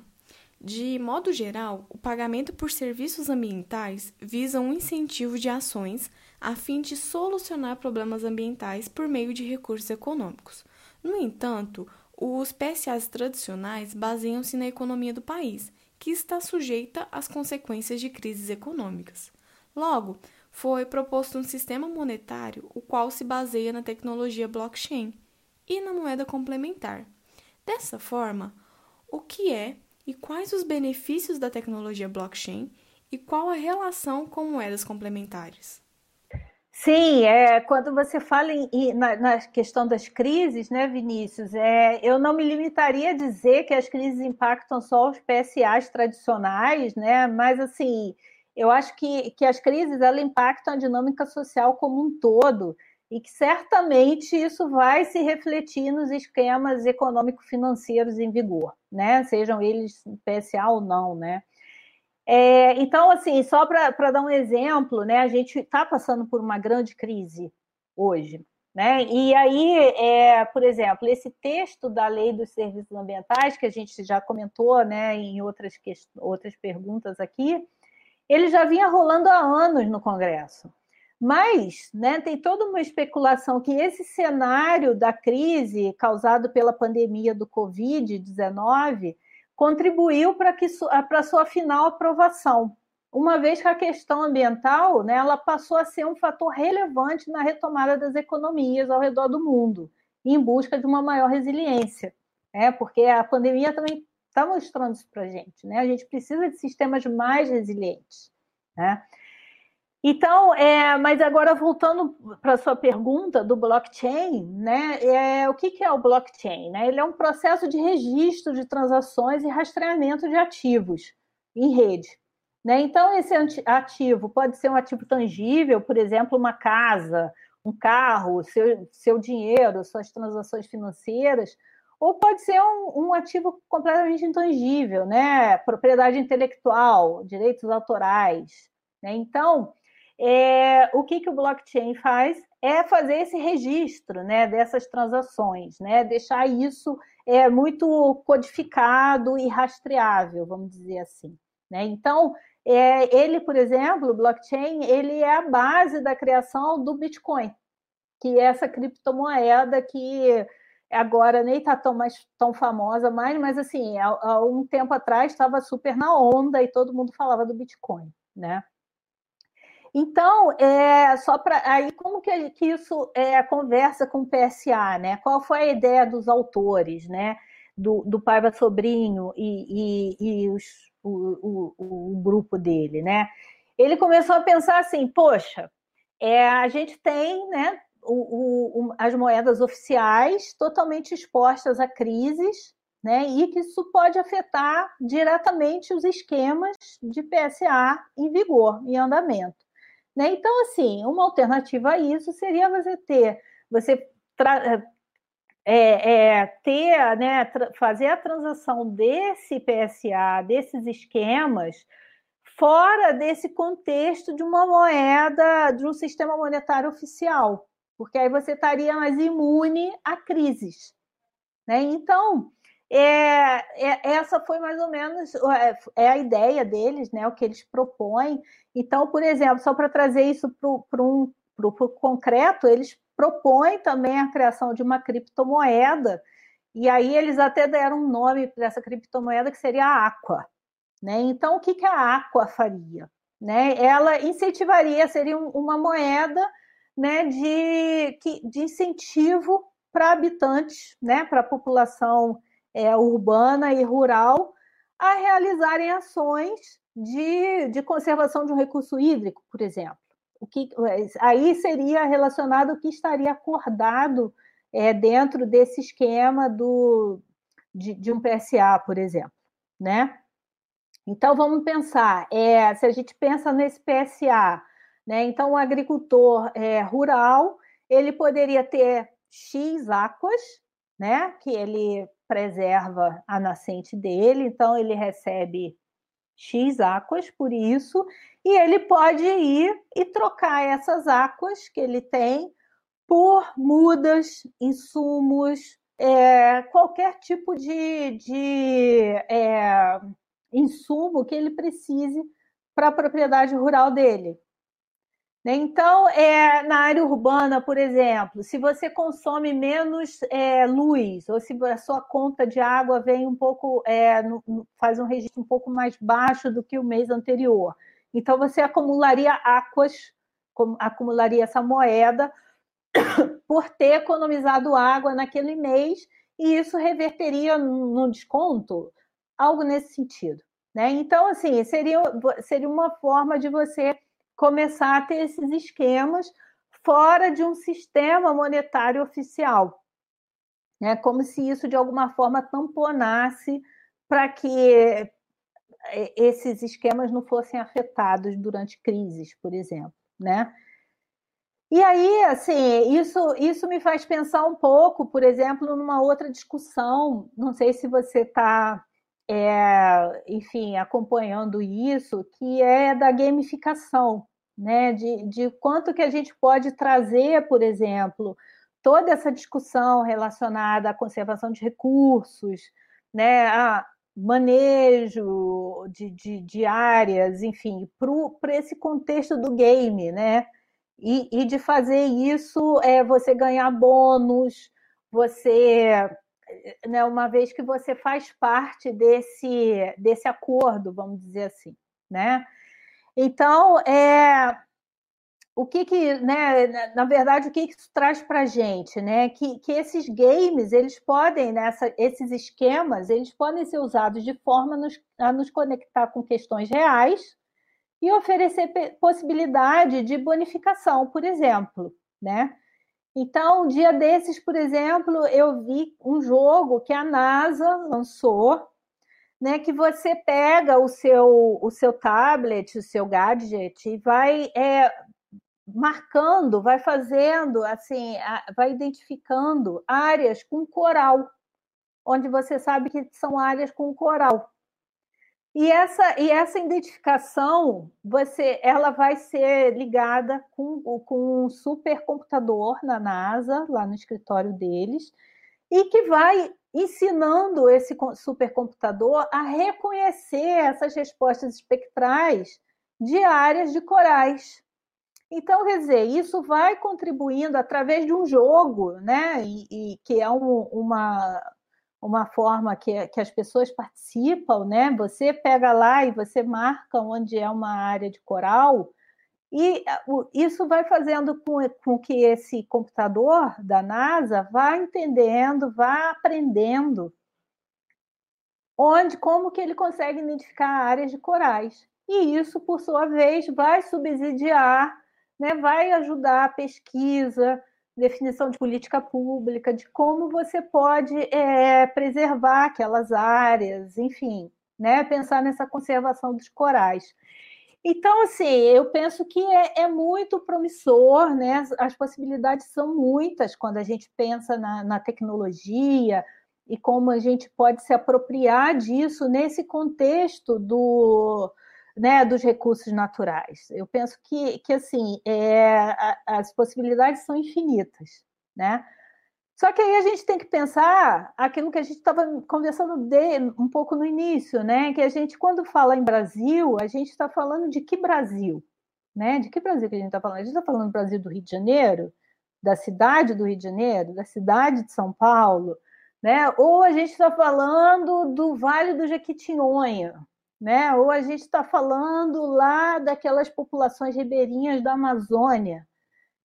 De modo geral, o pagamento por serviços ambientais visa um incentivo de ações a fim de solucionar problemas ambientais por meio de recursos econômicos. No entanto, os PSAs tradicionais baseiam-se na economia do país, que está sujeita às consequências de crises econômicas. Logo, foi proposto um sistema monetário o qual se baseia na tecnologia blockchain e na moeda complementar. Dessa forma, o que é e quais os benefícios da tecnologia blockchain e qual a relação com moedas complementares? Sim, é, quando você fala em, na, na, questão das crises, né, Vinícius, é, eu não me limitaria a dizer que as crises impactam só os PSAs tradicionais, né, mas assim, eu acho que, que as crises ela impactam a dinâmica social como um todo e que certamente isso vai se refletir nos esquemas econômico-financeiros em vigor, né? Sejam eles PSA ou não, né? É, então, assim, só para dar um exemplo, né, a gente está passando por uma grande crise hoje. Né? E aí, é, por exemplo, esse texto da Lei dos Serviços Ambientais, que a gente já comentou né, em outras, outras perguntas aqui, ele já vinha rolando há anos no Congresso. Mas né, tem toda uma especulação que esse cenário da crise causado pela pandemia do Covid-19 contribuiu para a sua final aprovação uma vez que a questão ambiental né, ela passou a ser um fator relevante na retomada das economias ao redor do mundo, em busca de uma maior resiliência. Né, porque a pandemia também está mostrando isso para a gente. Né? A gente precisa de sistemas mais resilientes. Né? Então, é, mas agora voltando para a sua pergunta do blockchain, né, é, o que, que é o blockchain? Né? Ele é um processo de registro de transações e rastreamento de ativos em rede. Né? Então, esse ativo pode ser um ativo tangível, por exemplo, uma casa, um carro, seu, seu dinheiro, suas transações financeiras, ou pode ser um, um, ativo completamente intangível, né? Propriedade intelectual, direitos autorais. Né? Então, é, o que, que o blockchain faz é fazer esse registro né, dessas transações, né? deixar isso é, muito codificado e rastreável, vamos dizer assim. Né? Então, é, ele, por exemplo, o blockchain, ele é a base da criação do Bitcoin, que é essa criptomoeda que agora nem está tão, mais, tão famosa mais, mas assim, há, há um tempo atrás estava super na onda e todo mundo falava do Bitcoin, né? Então, é, só para aí como que, que isso é, conversa com o PSA, né? Qual foi a ideia dos autores, né? Do, do Paiva Sobrinho e, e, e os o, o, o grupo dele, né? Ele começou a pensar assim, poxa, é, a gente tem né, o, o, as moedas oficiais totalmente expostas a crises, né, e que isso pode afetar diretamente os esquemas de PSA em vigor, em andamento. Né? Então, assim, uma alternativa a isso seria você ter, você é, é, ter, né, fazer a transação desse PSA, desses esquemas, fora desse contexto de uma moeda, de um sistema monetário oficial, porque aí você estaria mais imune a crises. Né? Então, é, é, essa foi mais ou menos é, é, a ideia deles, né, o que eles propõem. Então, por exemplo, só para trazer isso para um concreto, eles propõe também a criação de uma criptomoeda, e aí eles até deram um nome para essa criptomoeda que seria a Aqua. Né? Então, o que, que a Aqua faria? Né? Ela incentivaria, seria uma moeda né, de, de incentivo para habitantes, né, para a população é, urbana e rural, a realizarem ações de, de conservação de um recurso hídrico, por exemplo o que aí seria relacionado o que estaria acordado é, dentro desse esquema do, de, de, um PSA, por exemplo, né? Então vamos pensar, é, se a gente pensa nesse PSA, né? Então o agricultor é, rural ele poderia ter x águas, né? Que ele preserva a nascente dele, então ele recebe X aquas por isso, e ele pode ir e trocar essas aquas que ele tem por mudas, insumos, é, qualquer tipo de, de é, insumo que ele precise para a propriedade rural dele. Então, é, na área urbana, por exemplo, se você consome menos é, luz, ou se a sua conta de água vem um pouco, é, no, faz um registro um pouco mais baixo do que o mês anterior, então você acumularia águas, acumularia essa moeda <coughs> por ter economizado água naquele mês, e isso reverteria no desconto, algo nesse sentido. Né? Então, assim, seria, seria uma forma de você começar a ter esses esquemas fora de um sistema monetário oficial. É como se isso, de alguma forma, tamponasse para que é, esses esquemas não fossem afetados durante crises, por exemplo, né? E aí, assim, isso, isso me faz pensar um pouco, por exemplo, numa outra discussão. Não sei se você está é, enfim, acompanhando isso, que é da gamificação, né? De, de quanto que a gente pode trazer, por exemplo, toda essa discussão relacionada à conservação de recursos, né? A manejo de, de, de áreas, enfim, para esse contexto do game, né? E, e de fazer isso é você ganhar bônus, você né, uma vez que você faz parte desse, desse acordo, vamos dizer assim, né? Então, é, o que que, né, na verdade, o que, que isso traz para a gente, né? Que, que esses games, eles podem, nessa, esses esquemas, eles podem ser usados de forma a nos, a nos conectar com questões reais e oferecer possibilidade de bonificação, por exemplo, né? Então, um dia desses, por exemplo, eu vi um jogo que a NASA lançou, né, que você pega o seu, o seu tablet, o seu gadget e vai é, marcando, vai fazendo, assim, vai identificando áreas com coral, onde você sabe que são áreas com coral. E essa, e essa identificação, você, ela vai ser ligada com, com um supercomputador na NASA, lá no escritório deles, e que vai ensinando esse supercomputador a reconhecer essas respostas espectrais de áreas de corais. Então, quer dizer, isso vai contribuindo através de um jogo, né? E, e que é um, uma, uma forma que, que as pessoas participam, né? Você pega lá e você marca onde é uma área de coral, e isso vai fazendo com, com que esse computador da NASA vá entendendo, vá aprendendo onde, como que ele consegue identificar áreas de corais. E isso, por sua vez, vai subsidiar, né, vai ajudar a pesquisa, definição de política pública, de como você pode é, preservar aquelas áreas, enfim, né? pensar nessa conservação dos corais. Então, assim, eu penso que é, é, muito promissor, né? As possibilidades são muitas quando a gente pensa na, na, tecnologia e como a gente pode se apropriar disso nesse contexto do, né, dos recursos naturais. Eu penso que, que assim, é, as possibilidades são infinitas, né? Só que aí a gente tem que pensar aquilo que a gente estava conversando de, um pouco no início, né? Que a gente, quando fala em Brasil, a gente está falando de que Brasil? Né? De que Brasil que a gente está falando? A gente está falando do Brasil do Rio de Janeiro, da cidade do Rio de Janeiro, da cidade de São Paulo, né? Ou a gente está falando do Vale do Jequitinhonha, né? Ou a gente está falando lá daquelas populações ribeirinhas da Amazônia,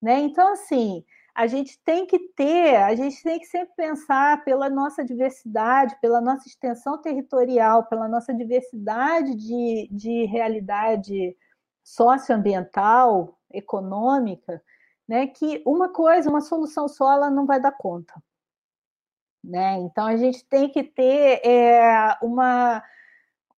né? Então, assim, a gente tem que ter, a gente tem que sempre pensar pela nossa diversidade, pela nossa extensão territorial, pela nossa diversidade de, de realidade socioambiental, econômica, né? Que uma coisa, uma solução só, ela não vai dar conta. Né? Então a gente tem que ter é, uma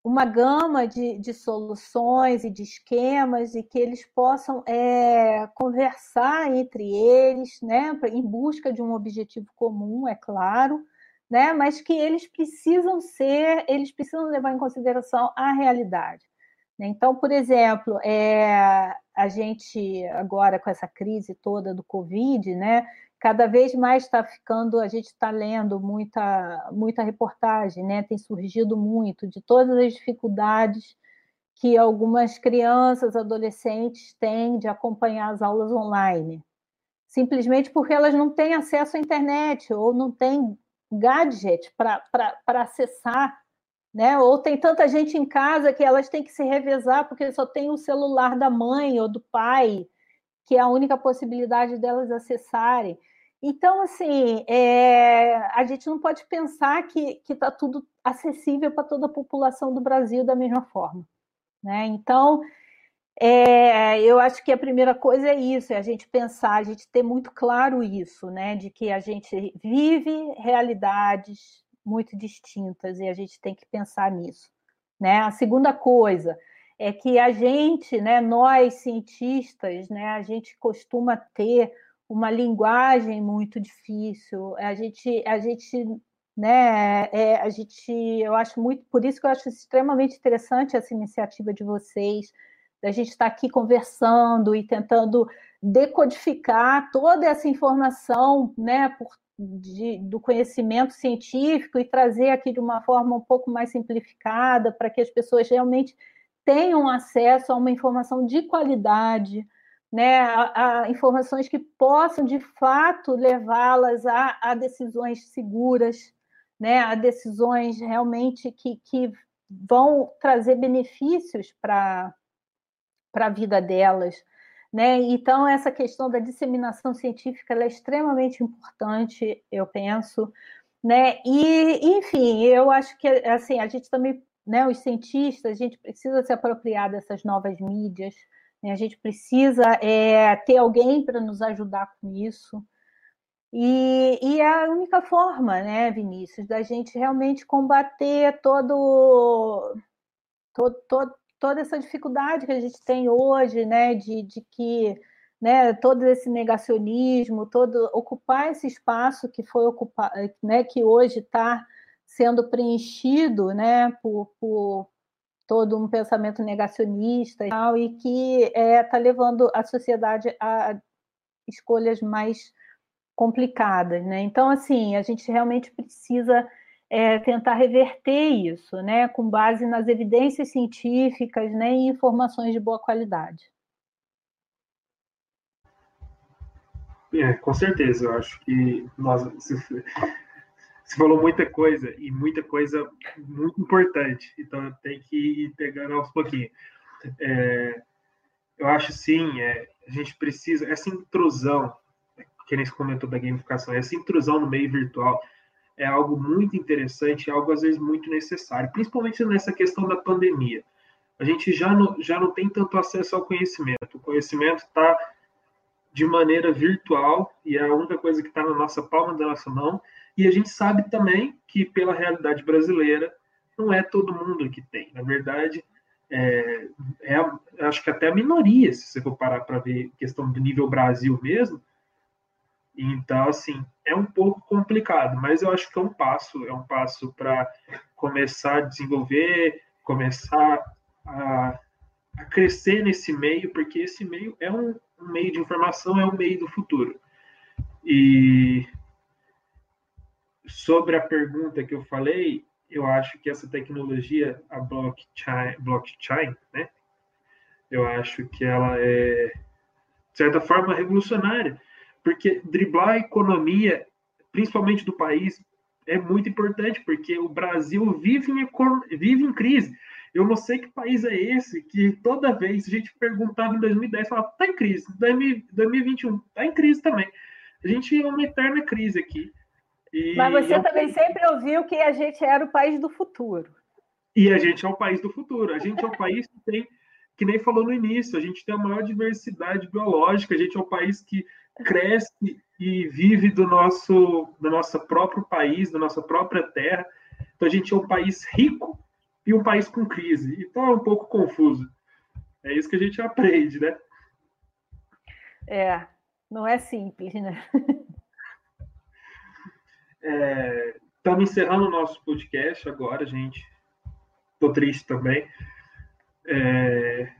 uma gama de, de soluções e de esquemas e que eles possam é, conversar entre eles, né, em busca de um objetivo comum, é claro, né, mas que eles precisam ser, eles precisam levar em consideração a realidade. Né? Então, por exemplo, é, a gente agora com essa crise toda do Covid, né, cada vez mais está ficando, a gente está lendo muita, muita reportagem, né? Tem surgido muito de todas as dificuldades que algumas crianças, adolescentes têm de acompanhar as aulas online, simplesmente porque elas não têm acesso à internet ou não têm gadget para acessar, né? Ou tem tanta gente em casa que elas têm que se revezar porque só tem o celular da mãe ou do pai, que é a única possibilidade delas acessarem. Então, assim, é, a gente não pode pensar que está tudo acessível para toda a população do Brasil da mesma forma. Né? Então, é, eu acho que a primeira coisa é isso, é a gente pensar, a gente ter muito claro isso, né? De que a gente vive realidades muito distintas e a gente tem que pensar nisso. Né? A segunda coisa é que a gente, né, nós cientistas, né, a gente costuma ter uma linguagem muito difícil. A gente, a gente né? É, a gente, eu acho muito, por isso que eu acho extremamente interessante essa iniciativa de vocês, da gente estar aqui conversando e tentando decodificar toda essa informação, né, por, de, do conhecimento científico e trazer aqui de uma forma um pouco mais simplificada para que as pessoas realmente tenham acesso a uma informação de qualidade, né, a, a informações que possam de fato levá-las a, a decisões seguras, né, a decisões realmente que, que vão trazer benefícios para a vida delas. Né? Então, essa questão da disseminação científica é extremamente importante, eu penso. Né? E, enfim, eu acho que assim, a gente também, né, os cientistas, a gente precisa se apropriar dessas novas mídias? A gente precisa é, ter alguém para nos ajudar com isso. E, e, é a única forma, né, Vinícius, da gente realmente combater todo, todo, todo, toda essa dificuldade que a gente tem hoje, né, de, de que né, todo esse negacionismo, todo ocupar esse espaço que foi ocupado, né, que hoje está sendo preenchido, né, por, por, todo um pensamento negacionista e tal, e que está é, tá levando a sociedade a escolhas mais complicadas, né? Então, assim, a gente realmente precisa é, tentar reverter isso, né? Com base nas evidências científicas, né? E informações de boa qualidade. É, com certeza, eu acho que nós você falou muita coisa e muita coisa muito importante, então eu tenho que ir pegando aos pouquinhos. É, eu acho sim, é, a gente precisa essa intrusão que nem comentou da gamificação, essa intrusão no meio virtual é algo muito interessante, é algo às vezes muito necessário, principalmente nessa questão da pandemia. A gente já não, já não tem tanto acesso ao conhecimento. O conhecimento está de maneira virtual e é a única coisa que está na nossa palma da nossa mão. E a gente sabe também que, pela realidade brasileira, não é todo mundo que tem. Na verdade, é, é acho que até a minoria, se você for parar para ver questão do nível Brasil mesmo, então, assim, é um pouco complicado, mas eu acho que é um passo, é um passo para começar a desenvolver, começar a, a, crescer nesse meio, porque esse meio é um, um meio de informação, é um meio do futuro. E sobre a pergunta que eu falei, eu acho que essa tecnologia, a blockchain, blockchain né? Eu acho que ela é, de certa forma, revolucionária porque driblar a economia, principalmente do país, é muito importante, porque o Brasil vive em, vive em crise. Eu não sei que país é esse que toda vez a gente perguntava em 2010, falava, tá em crise, 2021, tá em crise também. A gente é uma eterna crise aqui. E Mas você eu... também sempre ouviu que a gente era o país do futuro. E a gente é o país do futuro. A gente é o país que tem, que nem falou no início, a gente tem a maior diversidade biológica, a gente é o país que cresce e vive do nosso, do nosso próprio país, da nossa própria terra. Então a gente é um país rico e um país com crise. Então é um pouco confuso. É isso que a gente <laughs> aprende, né? É, não é simples, né? <laughs> Estamos é, encerrando o nosso podcast agora, gente. Estou triste também. É...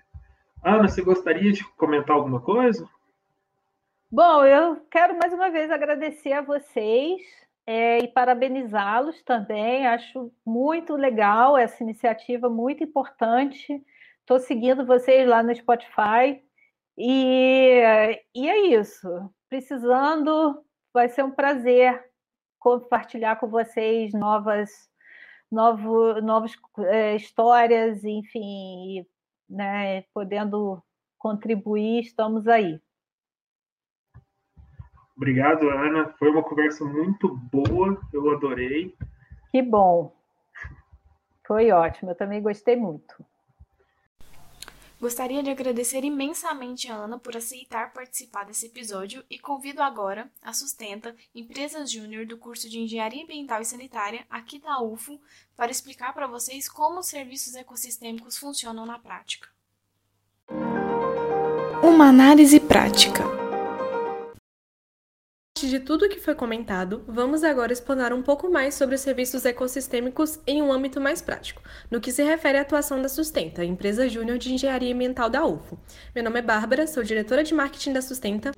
Ana, você gostaria de comentar alguma coisa? Bom, eu quero mais uma vez agradecer a vocês é, e parabenizá-los também. Acho muito legal essa iniciativa, muito importante. Estou seguindo vocês lá no Spotify. E, e é isso. Precisando, vai ser um prazer compartilhar com vocês novas, novo, novas é, histórias, enfim, né, podendo contribuir, estamos aí. Obrigado, Ana. Foi uma conversa muito boa, eu adorei. Que bom. Foi ótimo, eu também gostei muito. Gostaria de agradecer imensamente a Ana por aceitar participar desse episódio e convido agora a Sustenta, empresa júnior do curso de Engenharia Ambiental e Sanitária aqui da UFO, para explicar para vocês como os serviços ecossistêmicos funcionam na prática. Uma análise prática parte de tudo o que foi comentado, vamos agora explorar um pouco mais sobre os serviços ecossistêmicos em um âmbito mais prático, no que se refere à atuação da Sustenta, empresa júnior de engenharia ambiental da UFO. Meu nome é Bárbara, sou diretora de marketing da Sustenta.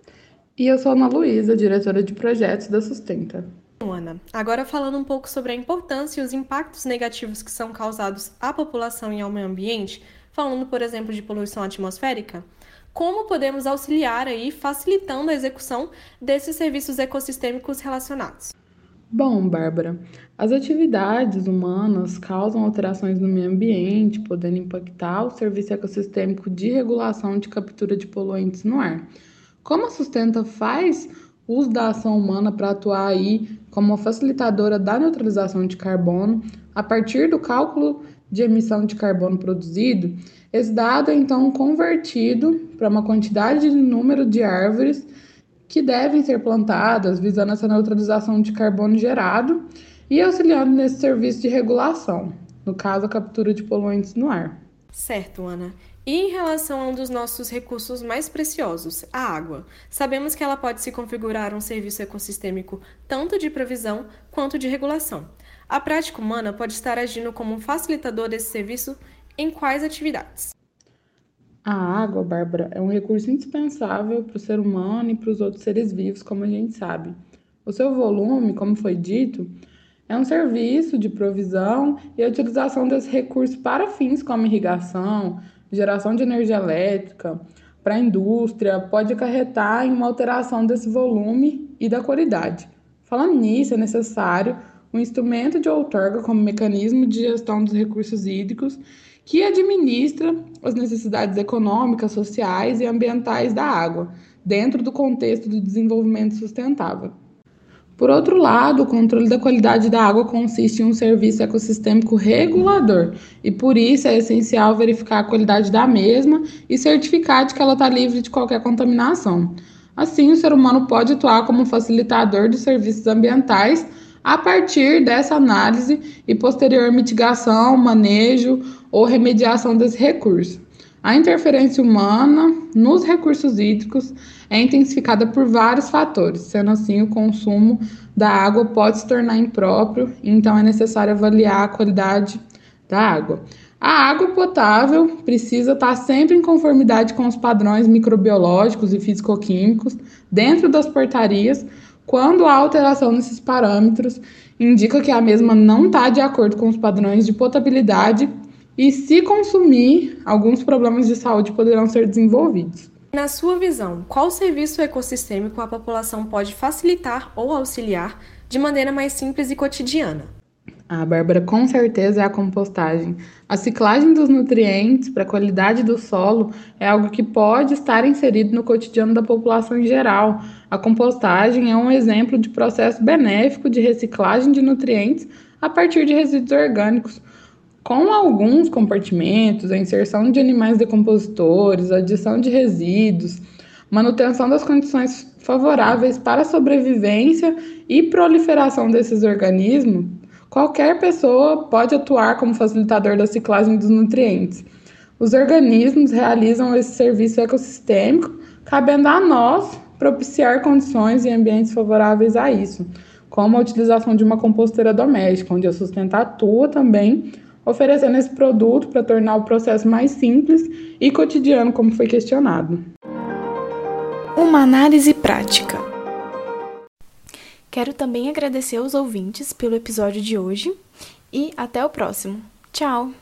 E eu sou Ana Luísa, diretora de projetos da Sustenta. Ana, agora falando um pouco sobre a importância e os impactos negativos que são causados à população e ao meio ambiente, falando, por exemplo, de poluição atmosférica, como podemos auxiliar aí, facilitando a execução desses serviços ecossistêmicos relacionados? Bom, Bárbara, as atividades humanas causam alterações no meio ambiente, podendo impactar o serviço ecossistêmico de regulação de captura de poluentes no ar. Como a Sustenta faz uso da ação humana para atuar aí como facilitadora da neutralização de carbono a partir do cálculo de emissão de carbono produzido, esse dado é então convertido para uma quantidade de número de árvores que devem ser plantadas, visando essa neutralização de carbono gerado e auxiliando nesse serviço de regulação, no caso, a captura de poluentes no ar. Certo, Ana. E em relação a um dos nossos recursos mais preciosos, a água, sabemos que ela pode se configurar um serviço ecossistêmico tanto de previsão quanto de regulação. A prática humana pode estar agindo como um facilitador desse serviço em quais atividades? A água, Bárbara, é um recurso indispensável para o ser humano e para os outros seres vivos, como a gente sabe. O seu volume, como foi dito, é um serviço de provisão e a utilização desse recurso para fins como irrigação, geração de energia elétrica, para a indústria, pode acarretar em uma alteração desse volume e da qualidade. Falando nisso, é necessário um instrumento de outorga como mecanismo de gestão dos recursos hídricos que administra as necessidades econômicas, sociais e ambientais da água, dentro do contexto do desenvolvimento sustentável. Por outro lado, o controle da qualidade da água consiste em um serviço ecossistêmico regulador e, por isso, é essencial verificar a qualidade da mesma e certificar de que ela está livre de qualquer contaminação. Assim, o ser humano pode atuar como facilitador de serviços ambientais a partir dessa análise e posterior mitigação, manejo ou remediação desse recurso. A interferência humana nos recursos hídricos é intensificada por vários fatores, sendo assim o consumo da água pode se tornar impróprio, então é necessário avaliar a qualidade da água. A água potável precisa estar sempre em conformidade com os padrões microbiológicos e fisicoquímicos dentro das portarias. Quando há alteração nesses parâmetros, indica que a mesma não está de acordo com os padrões de potabilidade e, se consumir, alguns problemas de saúde poderão ser desenvolvidos. Na sua visão, qual serviço ecossistêmico a população pode facilitar ou auxiliar de maneira mais simples e cotidiana? A Bárbara, com certeza é a compostagem. A ciclagem dos nutrientes para a qualidade do solo é algo que pode estar inserido no cotidiano da população em geral. A compostagem é um exemplo de processo benéfico de reciclagem de nutrientes a partir de resíduos orgânicos, com alguns compartimentos, a inserção de animais decompositores, adição de resíduos, manutenção das condições favoráveis para a sobrevivência e proliferação desses organismos, qualquer pessoa pode atuar como facilitador da ciclagem dos nutrientes. Os organismos realizam esse serviço ecossistêmico, cabendo a nós propiciar condições e ambientes favoráveis a isso, como a utilização de uma composteira doméstica, onde a Sustenta atua também oferecendo esse produto para tornar o processo mais simples e cotidiano, como foi questionado. Uma análise prática. Quero também agradecer aos ouvintes pelo episódio de hoje e até o próximo. Tchau!